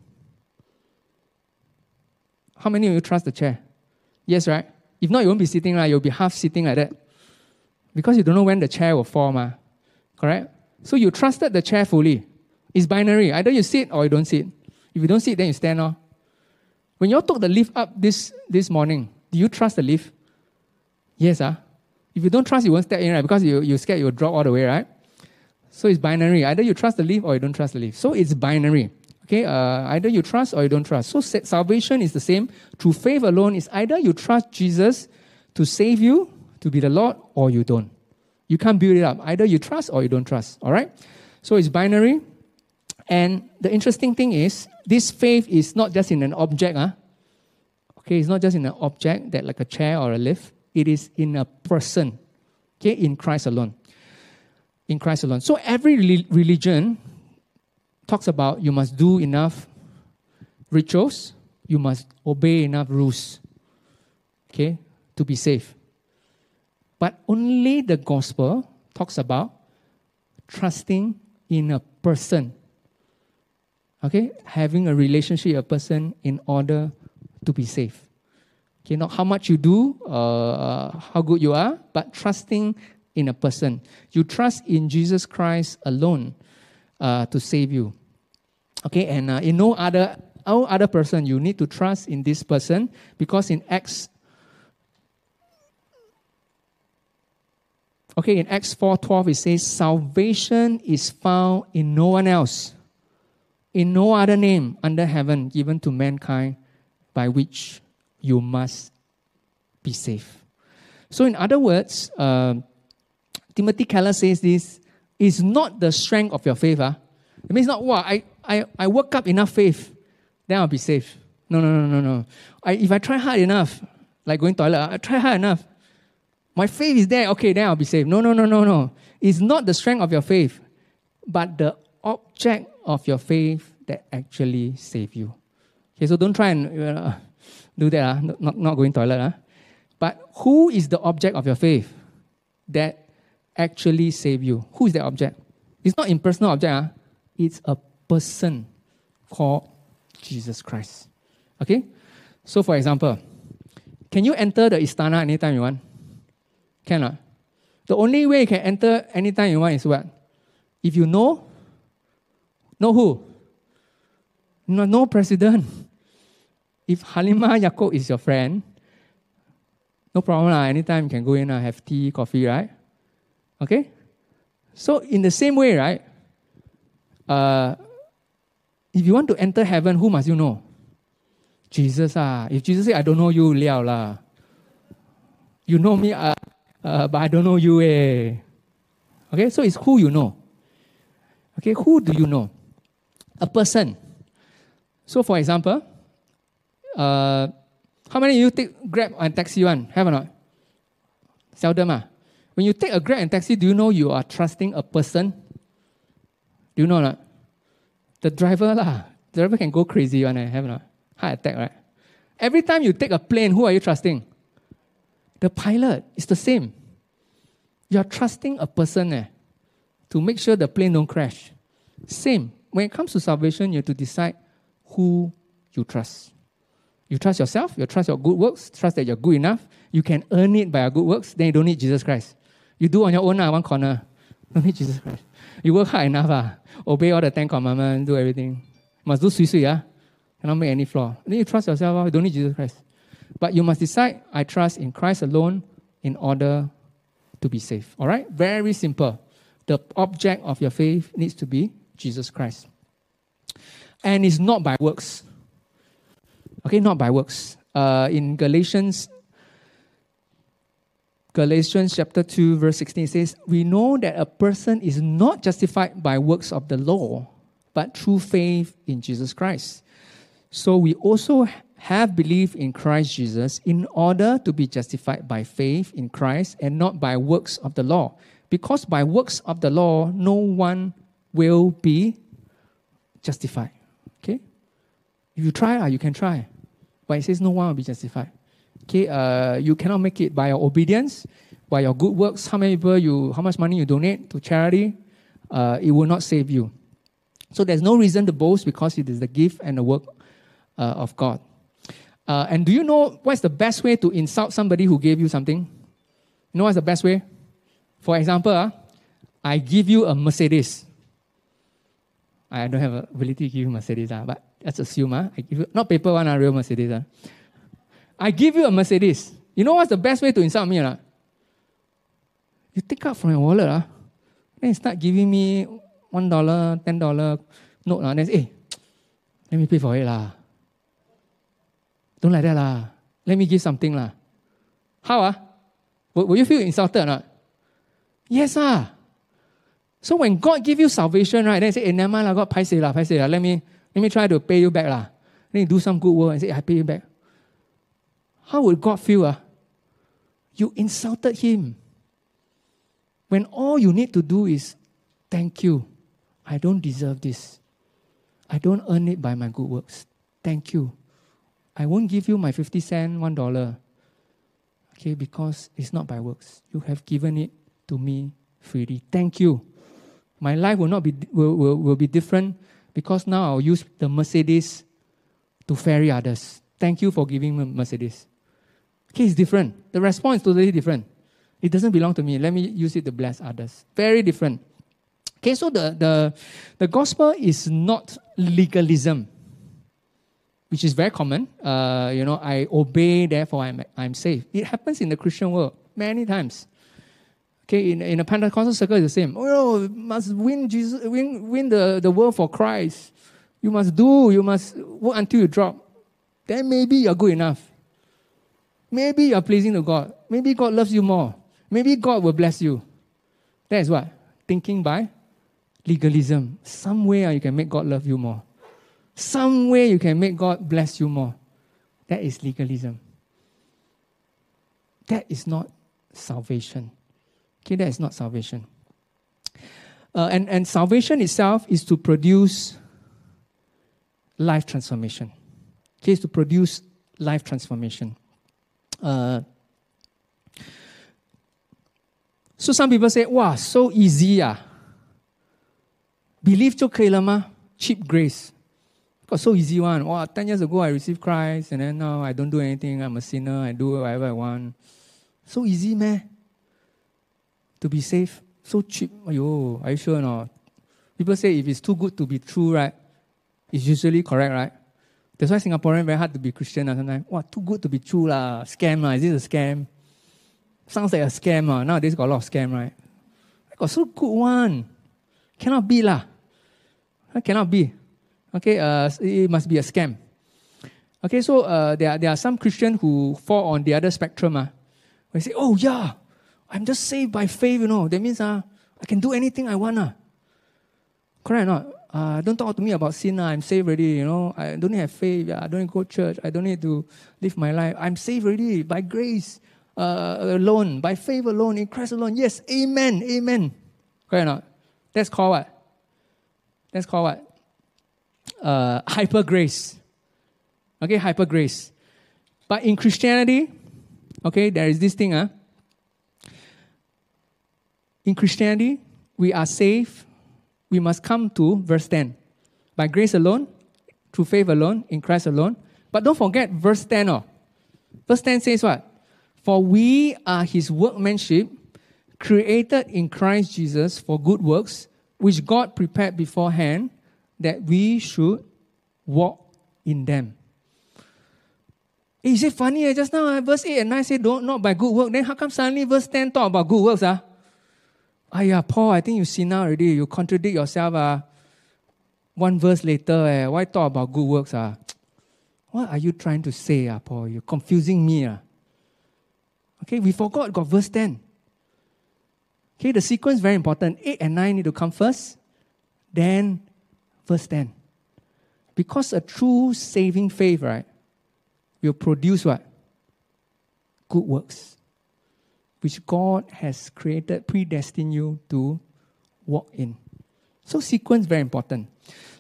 How many of you trust the chair? Yes, right? If not, you won't be sitting, right? You'll be half sitting like that. Because you don't know when the chair will fall, ma. Correct? So you trusted the chair fully. It's binary. Either you sit or you don't sit. If you don't sit, then you stand off. When you all took the lift up this, this morning, do you trust the lift? Yes, ah. If you don't trust, you won't step in, right? Because you, you're scared you'll drop all the way, right? So it's binary. Either you trust the lift or you don't trust the lift. So it's binary. Okay, uh, either you trust or you don't trust. So salvation is the same. Through faith alone is either you trust Jesus to save you, to be the Lord, or you don't. You can't build it up. Either you trust or you don't trust. All right? So it's binary. And the interesting thing is, this faith is not just in an object. Huh? Okay, it's not just in an object that like a chair or a lift. It is in a person. Okay, in Christ alone. In Christ alone. So every religion talks about you must do enough rituals, you must obey enough rules, okay, to be safe. But only the gospel talks about trusting in a person, okay, having a relationship with a person in order to be safe. Okay, not how much you do, uh, how good you are, but trusting in a person. You trust in Jesus Christ alone uh, to save you. Okay, and uh, in no other no other person, you need to trust in this person because in Acts. Okay, in Acts 4:12 it says salvation is found in no one else, in no other name under heaven given to mankind by which you must be saved. So, in other words, uh, Timothy Keller says this is not the strength of your faith. Huh? It means not, wow, I, I, I work up enough faith, then I'll be safe. No, no, no, no, no. I, if I try hard enough, like going to toilet, I try hard enough. My faith is there, okay, then I'll be saved. No, no, no, no, no. It's not the strength of your faith, but the object of your faith that actually save you. Okay, so don't try and uh, do that, uh, not, not going toilet. Uh. But who is the object of your faith that actually save you? Who is that object? It's not impersonal object, uh. it's a person called Jesus Christ. Okay? So for example, can you enter the Istana anytime you want? Cannot. The only way you can enter anytime you want is what? If you know, know who? No, no president. If Halimah Yacob is your friend, no problem. Anytime you can go in and have tea, coffee, right? Okay? So, in the same way, right? Uh, if you want to enter heaven, who must you know? Jesus. Ah. If Jesus say, I don't know you, liao lah. You know me, uh, uh, but I don't know you. Eh. Okay, so it's who you know. Okay, who do you know? A person. So, for example, uh, how many of you take Grab and taxi one? Have or not? Seldom. Ah. When you take a Grab and taxi, do you know you are trusting a person? Do you know not? The driver lah. The driver can go crazy one. Eh? Have or not? Heart attack, right? Every time you take a plane, who are you trusting? The pilot. It's the same. You are trusting a person eh, to make sure the plane don't crash. Same. When it comes to salvation, you have to decide who you trust. You trust yourself, you trust your good works, trust that you're good enough. You can earn it by your good works, then you don't need Jesus Christ. You do on your own, uh, one corner. Don't need Jesus Christ. You work hard enough, uh, obey all the Ten Commandments, do everything. Must do sui sui, uh, cannot make any flaw. Then you trust yourself, uh, you don't need Jesus Christ. But you must decide, I trust in Christ alone in order to be saved. All right? Very simple. The object of your faith needs to be Jesus Christ. And it's not by works. Okay, not by works. Uh, in Galatians, Galatians chapter 2, verse 16 says, We know that a person is not justified by works of the law, but through faith in Jesus Christ. So we also have believed in Christ Jesus in order to be justified by faith in Christ and not by works of the law. Because by works of the law, no one will be justified. Okay? If you try, uh, you can try. But it says no one will be justified. Okay, uh, you cannot make it by your obedience, by your good works, how many people you, how much money you donate to charity, uh, it will not save you. So there's no reason to boast because it is the gift and the work uh, of God. Uh, and do you know what's the best way to insult somebody who gave you something? You know what's the best way? For example, uh, I give you a Mercedes. I don't have ability to give you Mercedes, uh, but let's assume uh, I give you, not paper one, uh, real Mercedes. Uh. I give you a Mercedes. You know what's the best way to insult me? Uh? You take out from your wallet, uh, then you start giving me one dollar, ten dollar note, uh, then say, hey, let me pay for it. Lah. Don't like that lah. Let me give something lah. How ah? Will, you feel insulted or? Yes ah. So when God give you salvation, right, then you say, eh, never mind lah, God, paise lah, paise lah. Let me, let me try to pay you back lah. Then you do some good work and say, I pay you back. How would God feel ah? You insulted him. When all you need to do is, thank you. I don't deserve this. I don't earn it by my good works. Thank you. I won't give you my 50 cent, one dollar. Okay, because it's not by works. You have given it to me freely. Thank you. My life will not be will, will, will be different because now I'll use the Mercedes to ferry others. Thank you for giving me Mercedes. Okay, it's different. The response is totally different. It doesn't belong to me. Let me use it to bless others. Very different. Okay, so the, the, the gospel is not legalism which is very common. Uh, you know, I obey, therefore I'm, I'm safe. It happens in the Christian world many times. Okay, in, in a Pentecostal circle, it's the same. Oh, you must win Jesus, win, win the, the world for Christ. You must do, you must work until you drop. Then maybe you're good enough. Maybe you're pleasing to God. Maybe God loves you more. Maybe God will bless you. That is what? Thinking by legalism. Some way you can make God love you more some way you can make God bless you more. That is legalism. That is not salvation. Okay, that is not salvation. Uh, and, and salvation itself is to produce life transformation. Okay, it's to produce life transformation. Uh, so some people say, wow, so easy ah. Believe 就可以了吗? Cheap grace. Got so easy one. Wow, 10 years ago I received Christ and then now I don't do anything. I'm a sinner. I do whatever I want. So easy, man. To be safe. So cheap. Ayo, are you sure or not? People say if it's too good to be true, right? It's usually correct, right? That's why Singaporean very hard to be Christian. Uh, sometimes, what, too good to be true. La. Scam. La. Is this a scam? Sounds like a scam. Uh. Nowadays got a lot of scam, right? I got so good one. Cannot be lah. Cannot be. Okay, uh, it must be a scam. Okay, so uh, there, are, there are some Christians who fall on the other spectrum. Uh. They say, oh yeah, I'm just saved by faith, you know. That means uh, I can do anything I want. Uh. Correct or not? Uh, don't talk to me about sin. Uh. I'm saved already, you know. I don't have faith. I don't need to go to church. I don't need to live my life. I'm saved already by grace uh, alone, by faith alone, in Christ alone. Yes, amen, amen. Correct or not? That's called what? That's called what? uh, hyper grace. Okay, hyper grace. But in Christianity, okay, there is this thing, huh? In Christianity, we are saved. We must come to verse 10. By grace alone, through faith alone, in Christ alone. But don't forget verse 10. Oh. Verse 10 says what? For we are his workmanship, created in Christ Jesus for good works, which God prepared beforehand that we should walk in them. Is it funny? Just now, verse 8 and 9 say, don't, not by good work. Then how come suddenly verse 10 talk about good works? Ah, ah yeah, Paul, I think you see now already. You contradict yourself. Ah. One verse later, eh, why talk about good works? Ah? What are you trying to say, ah, Paul? You're confusing me. Ah. Okay, we forgot, got verse 10. Okay, the sequence very important. 8 and 9 need to come first. Then Verse 10. Because a true saving faith, right, will produce what? Good works, which God has created, predestined you to walk in. So sequence very important.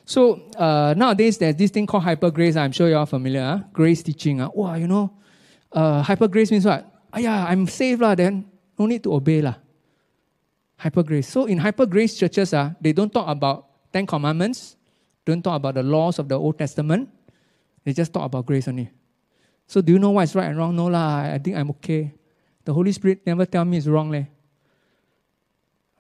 So uh, nowadays there's this thing called hyper grace. I'm sure you're familiar. Huh? Grace teaching. Huh? Wow, you know, uh, hyper grace means what? Ah, yeah, I'm saved lah. Then no need to obey lah. Hyper grace. So in hyper grace churches, uh, they don't talk about Ten Commandments don't talk about the laws of the Old Testament. They just talk about grace only. So do you know what's right and wrong? No lah. I think I'm okay. The Holy Spirit never tell me it's wrong leh.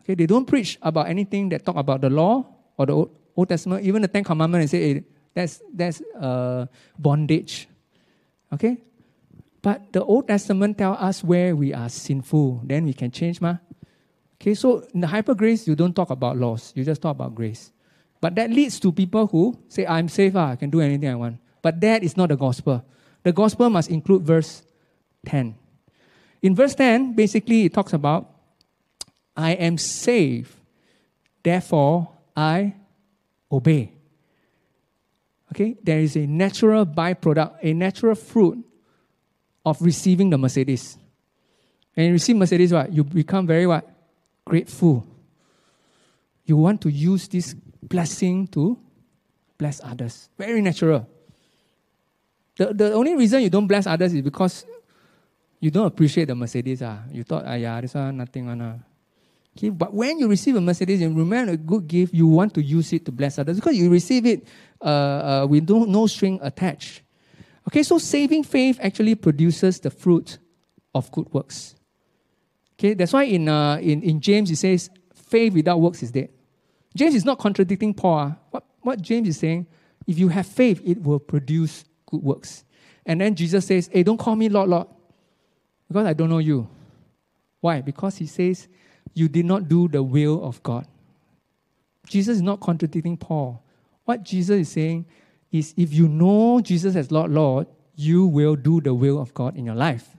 Okay, they don't preach about anything that talk about the law or the Old, Old Testament. Even the Ten Commandments, they say hey, that's that's uh, bondage. Okay, but the Old Testament tell us where we are sinful. Then we can change, ma. Okay, so in the hyper grace, you don't talk about laws. You just talk about grace. But that leads to people who say, I'm safe, ah, I can do anything I want. But that is not the gospel. The gospel must include verse 10. In verse 10, basically, it talks about, I am saved, therefore I obey. Okay, there is a natural byproduct, a natural fruit of receiving the Mercedes. And you receive Mercedes, what? You become very what? Grateful. You want to use this blessing to bless others. Very natural. The, the only reason you don't bless others is because you don't appreciate the Mercedes. Ah. You thought, ah, yeah, this one, nothing. One, ah. okay, but when you receive a Mercedes and remember a good gift, you want to use it to bless others because you receive it uh, uh, with no, no string attached. Okay, so saving faith actually produces the fruit of good works. Okay, that's why in, uh, in, in James it says, faith without works is dead. James is not contradicting Paul. Ah. What, what James is saying, if you have faith, it will produce good works. And then Jesus says, Hey, don't call me Lord, Lord, because I don't know you. Why? Because he says, You did not do the will of God. Jesus is not contradicting Paul. What Jesus is saying is, if you know Jesus as Lord, Lord, you will do the will of God in your life.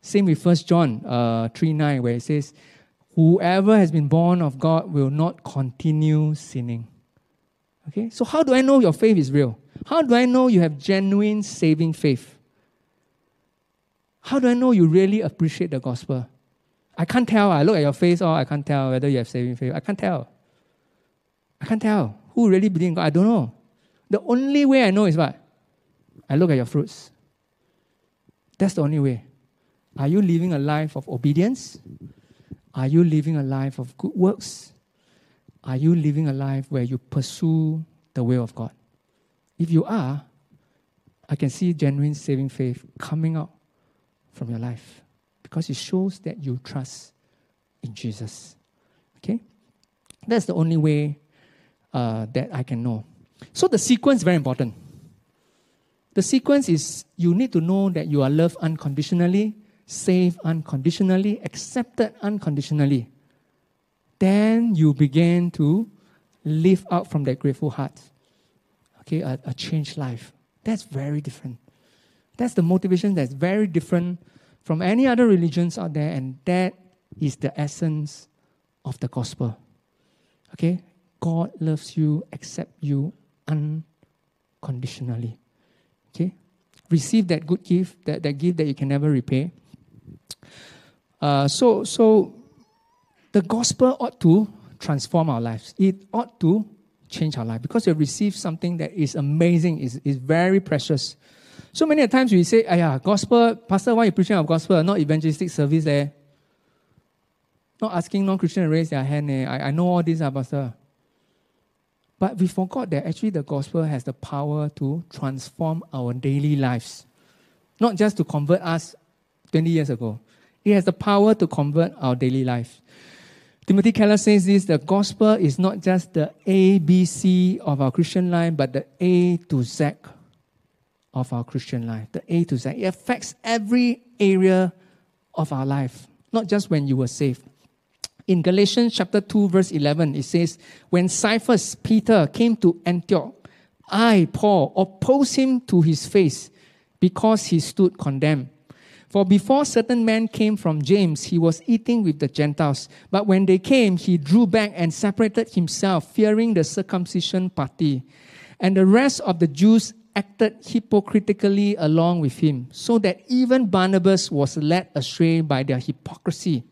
Same with 1 John uh, 3 9, where it says, Whoever has been born of God will not continue sinning. Okay? So, how do I know your faith is real? How do I know you have genuine saving faith? How do I know you really appreciate the gospel? I can't tell. I look at your face, or oh, I can't tell whether you have saving faith. I can't tell. I can't tell. Who really believes in God? I don't know. The only way I know is what? I look at your fruits. That's the only way. Are you living a life of obedience? Are you living a life of good works? Are you living a life where you pursue the will of God? If you are, I can see genuine saving faith coming out from your life because it shows that you trust in Jesus. Okay? That's the only way uh, that I can know. So the sequence is very important. The sequence is you need to know that you are loved unconditionally, saved unconditionally, accepted unconditionally. Then you begin to live out from that grateful heart. Okay, a, a changed life. That's very different. That's the motivation that's very different from any other religions out there, and that is the essence of the gospel. Okay? God loves you, accept you unconditionally. Okay? Receive that good gift, that, that gift that you can never repay. Uh, so, so the gospel ought to transform our lives. It ought to change our life because we receive something that is amazing, is, is very precious. So many times we say, yeah, gospel, Pastor, why you preaching of gospel? Not evangelistic service there. Eh? Not asking non-Christian to raise their hand. Eh? I, I know all this, uh, Pastor. But we forgot that actually the gospel has the power to transform our daily lives. Not just to convert us 20 years ago. It has the power to convert our daily life. Timothy Keller says this the gospel is not just the A, B, C of our Christian life, but the A to Z of our Christian life. The A to Z. It affects every area of our life, not just when you were saved. In Galatians chapter 2, verse 11, it says, When Cephas, Peter, came to Antioch, I, Paul, opposed him to his face because he stood condemned. For before certain men came from James, he was eating with the Gentiles. But when they came, he drew back and separated himself, fearing the circumcision party. And the rest of the Jews acted hypocritically along with him, so that even Barnabas was led astray by their hypocrisy.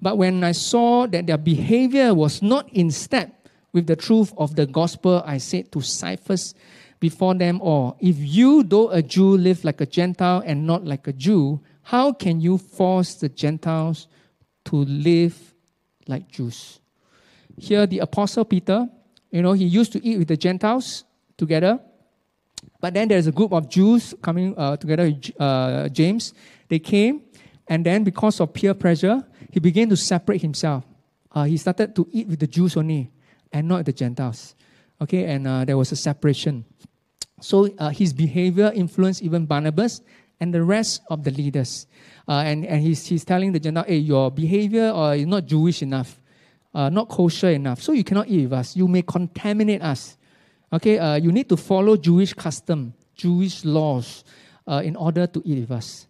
But when I saw that their behavior was not in step with the truth of the gospel, I said to Cephas before them all, If you, though a Jew, live like a Gentile and not like a Jew, how can you force the Gentiles to live like Jews? Here, the Apostle Peter, you know, he used to eat with the Gentiles together. But then there's a group of Jews coming uh, together with uh, James. They came, and then because of peer pressure, he began to separate himself. Uh, he started to eat with the Jews only and not the Gentiles. Okay, and uh, there was a separation. So uh, his behavior influenced even Barnabas and the rest of the leaders. Uh, and and he's, he's telling the Gentile, hey, your behavior uh, is not Jewish enough, not kosher enough, so you cannot eat with us. You may contaminate us. Okay, uh, you need to follow Jewish custom, Jewish laws uh, in order to eat with us.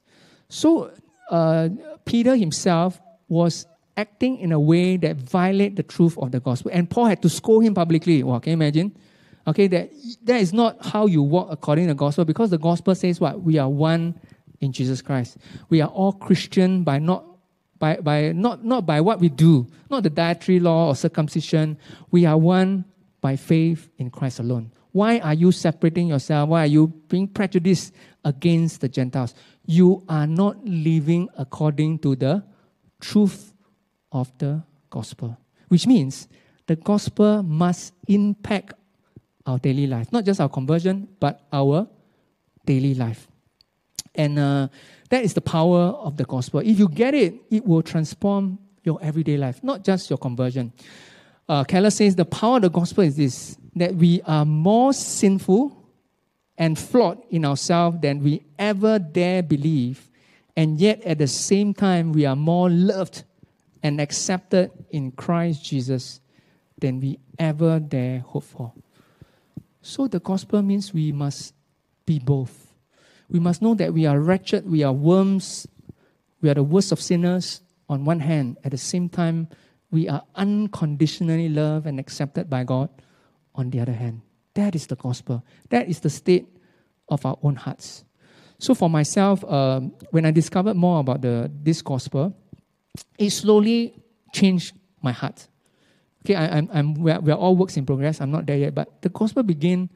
So uh, Peter himself was acting in a way that violate the truth of the gospel. And Paul had to scold him publicly. Wow, can you imagine? Okay, that, that is not how you walk according to the gospel because the gospel says what? We are one in Jesus Christ. We are all Christian by not by, by not, not by what we do, not the dietary law or circumcision. We are one by faith in Christ alone. Why are you separating yourself? Why are you being prejudiced against the Gentiles? You are not living according to the truth of the gospel, which means the gospel must impact our daily life, not just our conversion, but our daily life. And uh, that is the power of the gospel. If you get it, it will transform your everyday life, not just your conversion. Uh, Keller says the power of the gospel is this that we are more sinful and flawed in ourselves than we ever dare believe and yet at the same time, we are more loved and accepted in Christ Jesus than we ever dare hope for. So the gospel means we must be both. We must know that we are wretched, we are worms, we are the worst of sinners on one hand. At the same time, we are unconditionally loved and accepted by God on the other hand. That is the gospel. That is the state of our own hearts. So for myself, um, when I discovered more about the this gospel, it slowly changed my heart. Okay, I, am I'm, I'm we're, we're, all works in progress. I'm not there yet, but the gospel began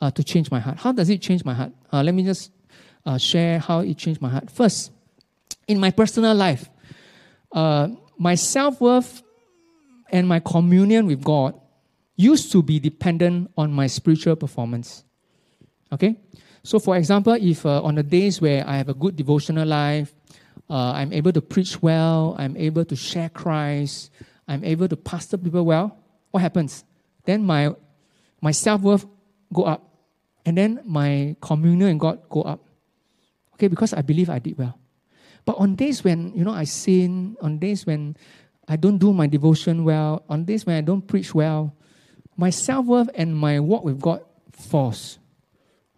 uh, to change my heart. How does it change my heart? Uh, let me just uh, share how it changed my heart. First, in my personal life, uh, my self worth and my communion with God used to be dependent on my spiritual performance. Okay? So, for example, if uh, on the days where I have a good devotional life, uh, I'm able to preach well, I'm able to share Christ, I'm able to pastor people well, what happens? Then my, my self worth go up, and then my communion in God go up. Okay, because I believe I did well. But on days when you know I sin, on days when I don't do my devotion well, on this when I don't preach well, my self worth and my walk with God falls.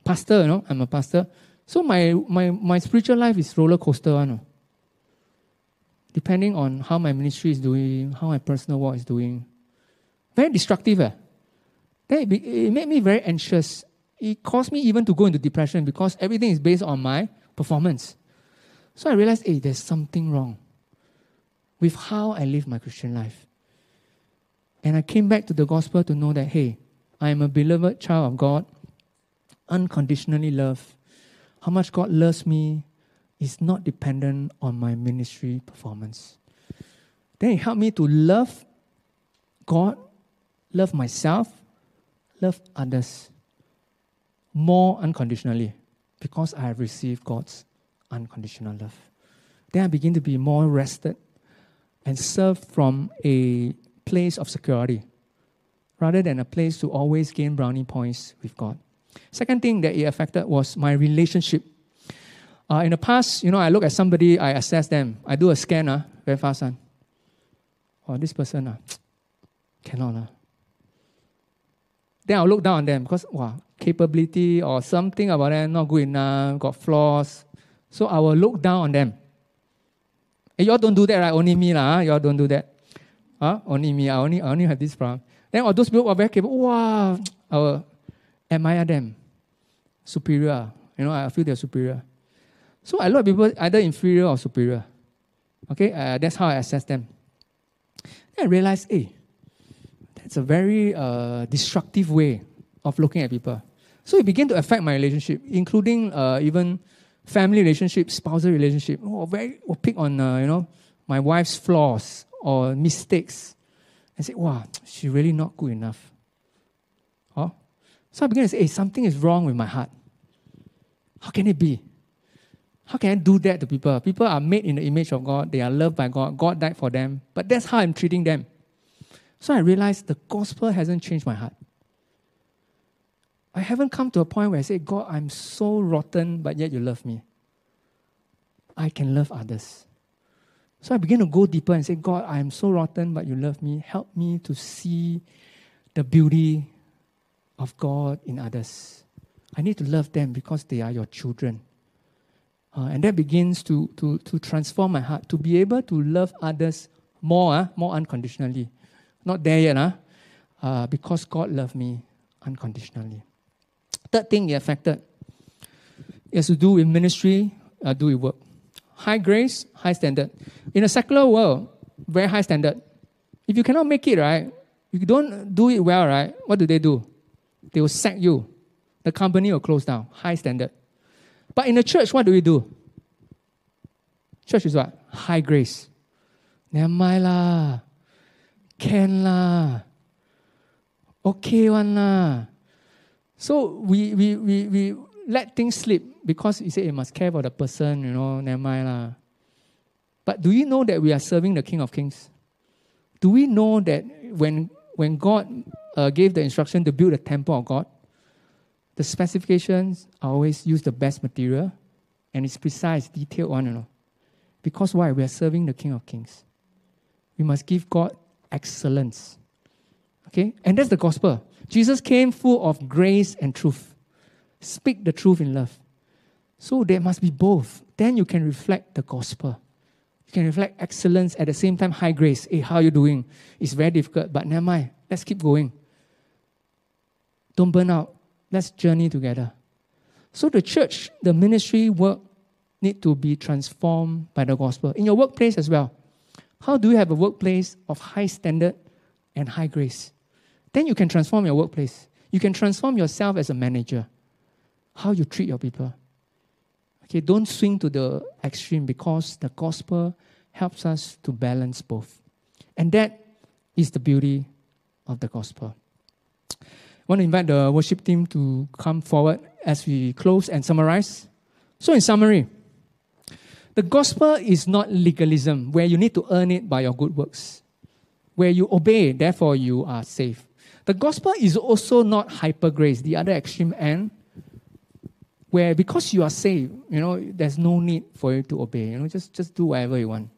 Pastor, you know, I'm a pastor. So my, my, my spiritual life is roller coaster, you know? depending on how my ministry is doing, how my personal walk is doing. Very destructive. Eh? Then it, it made me very anxious. It caused me even to go into depression because everything is based on my performance. So I realized, hey, there's something wrong with how I live my Christian life. And I came back to the gospel to know that, hey, I am a beloved child of God, unconditionally loved. How much God loves me is not dependent on my ministry performance. Then it helped me to love God, love myself, love others more unconditionally because I have received God's unconditional love. Then I begin to be more rested and serve from a place of security rather than a place to always gain brownie points with God. Second thing that it affected was my relationship. Uh, in the past, you know, I look at somebody, I assess them. I do a scan, uh, very fast. Uh. Oh, this person, uh, cannot. Uh. Then I'll look down on them because, wow, capability or something about them not good enough, got flaws. So I will look down on them. Hey, y'all don't do that, right? Only me, lah. Y'all don't do that. Huh? Only me. I only, I only have this problem. Then all those people are very capable. Wow, I will admire them. Superior. You know, I feel they're superior. So a lot of people either inferior or superior. Okay, uh, that's how I assess them. Then I realize, hey, that's a very uh, destructive way of looking at people. So it began to affect my relationship, including uh, even family relationship, spousal relationship. Oh, very, oh, pick on uh, you know my wife's flaws or mistakes, and say, "Wow, she's really not good enough." Oh, so I began to say, "Hey, something is wrong with my heart. How can it be? How can I do that to people? People are made in the image of God. They are loved by God. God died for them. But that's how I'm treating them. So I realized the gospel hasn't changed my heart. I haven't come to a point where I say, God, I'm so rotten, but yet you love me. I can love others. So I begin to go deeper and say, God, I am so rotten, but you love me. Help me to see the beauty of God in others. I need to love them because they are your children. Uh, and that begins to, to, to transform my heart, to be able to love others more, uh, more unconditionally. Not there yet, uh, uh, because God loved me unconditionally. Third thing it affected it has to do with ministry, uh, do with work. High grace, high standard. In a secular world, very high standard. If you cannot make it right, if you don't do it well, right, what do they do? They will sack you. The company will close down. High standard. But in the church, what do we do? Church is what? High grace. Never lah. Can lah. Okay one lah. So we, we, we, we let things slip because you say you must care for the person, you know, never mind lah. But do you know that we are serving the King of Kings? Do we know that when, when God uh, gave the instruction to build the temple of God, the specifications always use the best material and it's precise, detailed one, you know. Because why? We are serving the King of Kings. We must give God excellence. Okay? And that's the gospel. Jesus came full of grace and truth. Speak the truth in love. So there must be both. Then you can reflect the gospel. You can reflect excellence at the same time high grace. Hey, how are you doing? It's very difficult, but never mind. Let's keep going. Don't burn out. Let's journey together. So the church, the ministry work need to be transformed by the gospel. In your workplace as well. How do you have a workplace of high standard and high grace? Then you can transform your workplace. You can transform yourself as a manager, how you treat your people. Okay, don't swing to the extreme because the gospel helps us to balance both. And that is the beauty of the gospel. I want to invite the worship team to come forward as we close and summarize. So, in summary, the gospel is not legalism where you need to earn it by your good works, where you obey, therefore you are saved. The gospel is also not hyper grace, the other extreme end, where because you are saved, you know, there's no need for you to obey. You know, just, just do whatever you want.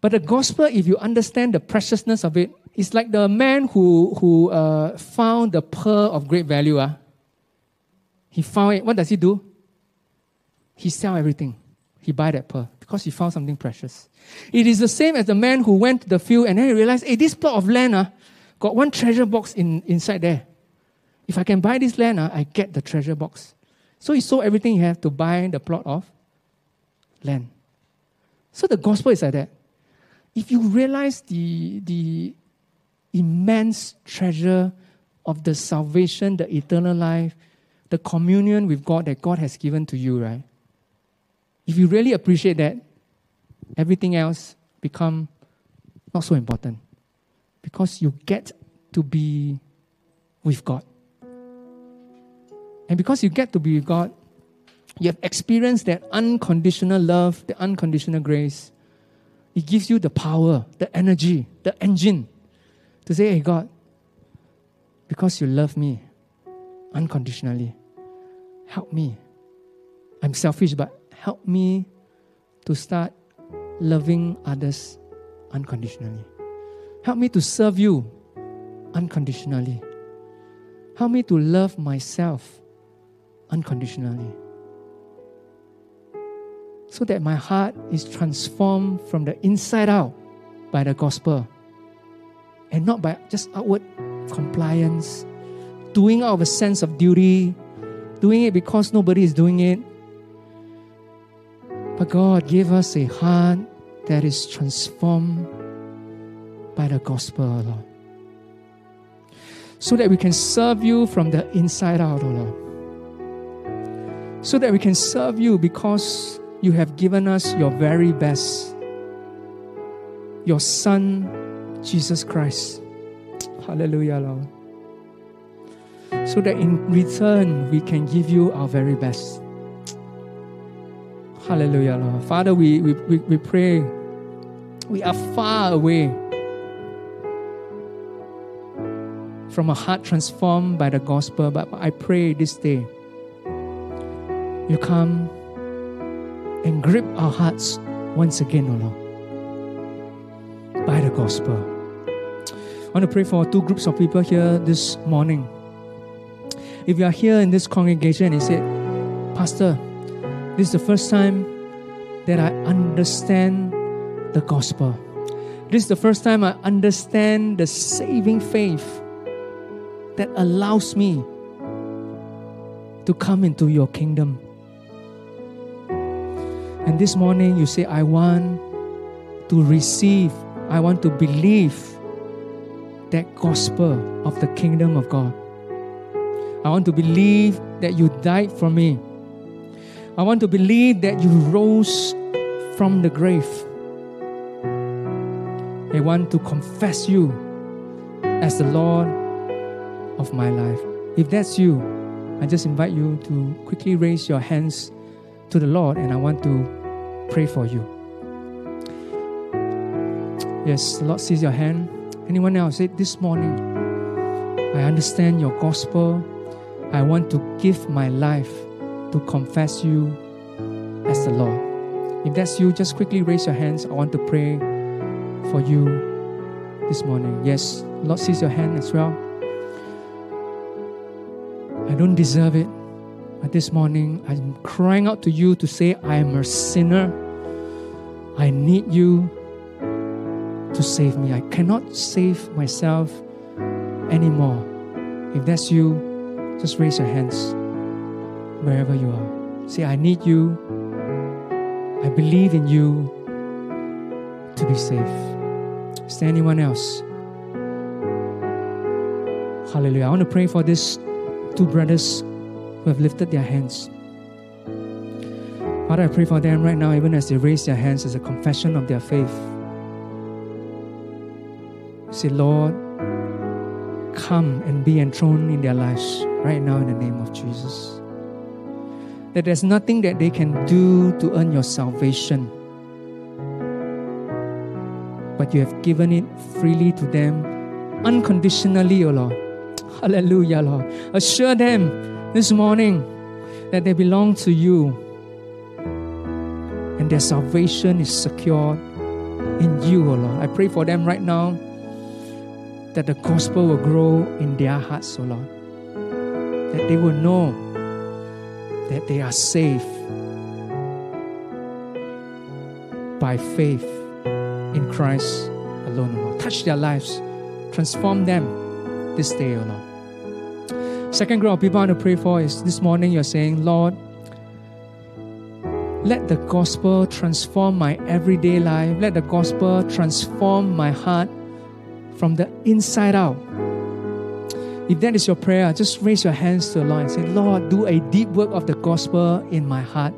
But the gospel, if you understand the preciousness of it, it's like the man who, who uh, found the pearl of great value. Uh. He found it. What does he do? He sell everything. He buy that pearl because he found something precious. It is the same as the man who went to the field and then he realized, hey, this plot of land uh, got one treasure box in, inside there. If I can buy this land, uh, I get the treasure box. So he sold everything he had to buy the plot of land. So the gospel is like that. If you realize the, the immense treasure of the salvation, the eternal life, the communion with God that God has given to you, right? If you really appreciate that, everything else become not so important because you get to be with God. And because you get to be with God, you have experienced that unconditional love, the unconditional grace. It gives you the power, the energy, the engine to say, Hey, God, because you love me unconditionally, help me. I'm selfish, but help me to start loving others unconditionally. Help me to serve you unconditionally. Help me to love myself unconditionally. So that my heart is transformed from the inside out by the gospel and not by just outward compliance, doing out of a sense of duty, doing it because nobody is doing it. But God gave us a heart that is transformed by the gospel, Lord. So that we can serve you from the inside out, Lord. So that we can serve you because you have given us your very best. Your Son, Jesus Christ. Hallelujah, Lord. So that in return, we can give you our very best. Hallelujah, Lord. Father, we, we, we pray. We are far away from a heart transformed by the gospel, but I pray this day you come and grip our hearts once again, O Lord by the gospel. I want to pray for two groups of people here this morning. If you are here in this congregation and say, Pastor, this is the first time that I understand the gospel. This is the first time I understand the saving faith that allows me to come into your kingdom. And this morning you say, I want to receive I want to believe that gospel of the kingdom of God. I want to believe that you died for me. I want to believe that you rose from the grave. I want to confess you as the Lord of my life. If that's you, I just invite you to quickly raise your hands to the Lord and I want to pray for you. Yes, the Lord sees your hand. Anyone else? Say this morning, I understand your gospel. I want to give my life to confess you as the Lord. If that's you, just quickly raise your hands. I want to pray for you this morning. Yes, Lord sees your hand as well. I don't deserve it. But this morning, I'm crying out to you to say, I am a sinner. I need you to save me. I cannot save myself anymore. If that's you, just raise your hands wherever you are. Say, I need you. I believe in you to be safe. Is there anyone else? Hallelujah. I want to pray for these two brothers who have lifted their hands. Father, I pray for them right now, even as they raise their hands as a confession of their faith. Say, Lord, come and be enthroned in their lives right now in the name of Jesus. That there's nothing that they can do to earn your salvation, but you have given it freely to them unconditionally, O oh Lord. Hallelujah, Lord. Assure them this morning that they belong to you and their salvation is secured in you, O Lord. I pray for them right now that the gospel will grow in their hearts, O Lord. That they will know that they are safe by faith in Christ alone, O Lord. Touch their lives, transform them this day, O Lord. Second group of people I want to pray for is this morning you're saying, Lord, let the gospel transform my everyday life. Let the gospel transform my heart from the inside out. If that is your prayer, just raise your hands to the Lord and say, Lord, do a deep work of the gospel in my heart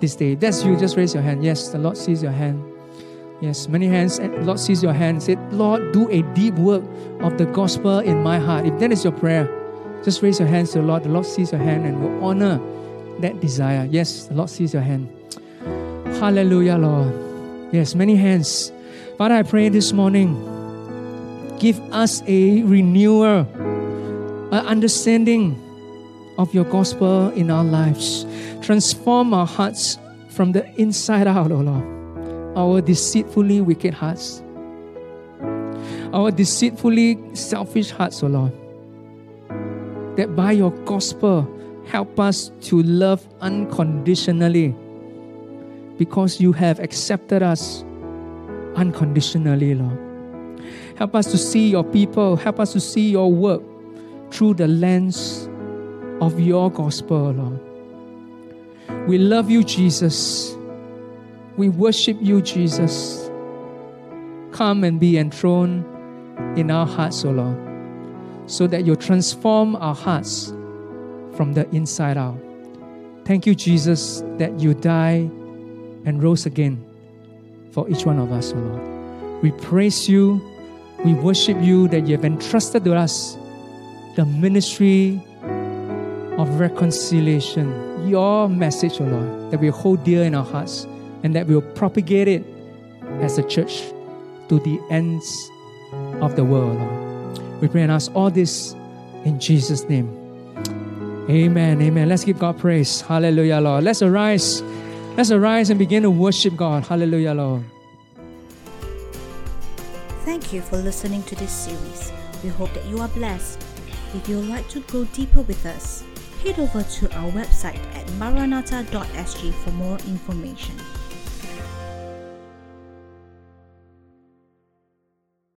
this day. That's you, just raise your hand. Yes, the Lord sees your hand. Yes, many hands. Lord sees your hand. Say, Lord, do a deep work of the gospel in my heart. If that is your prayer, just raise your hands to the Lord. The Lord sees your hand and will honor that desire. Yes, the Lord sees your hand. Hallelujah, Lord. Yes, many hands. Father, I pray this morning give us a renewal, an understanding of your gospel in our lives. Transform our hearts from the inside out, O oh Lord. Our deceitfully wicked hearts, our deceitfully selfish hearts, O oh Lord. That by your gospel, help us to love unconditionally because you have accepted us unconditionally, Lord. Help us to see your people. Help us to see your work through the lens of your gospel, Lord. We love you, Jesus. We worship you, Jesus. Come and be enthroned in our hearts, O Lord, so that you transform our hearts from the inside out. Thank you, Jesus, that you died and rose again for each one of us, O Lord. We praise you we worship you that you have entrusted to us the ministry of reconciliation, your message, O Lord, that we hold dear in our hearts and that we'll propagate it as a church to the ends of the world, Lord. We pray and ask all this in Jesus' name. Amen. Amen. Let's give God praise. Hallelujah, Lord. Let's arise. Let's arise and begin to worship God. Hallelujah, Lord. Thank you for listening to this series. We hope that you are blessed. If you would like to go deeper with us, head over to our website at maranatha.sg for more information.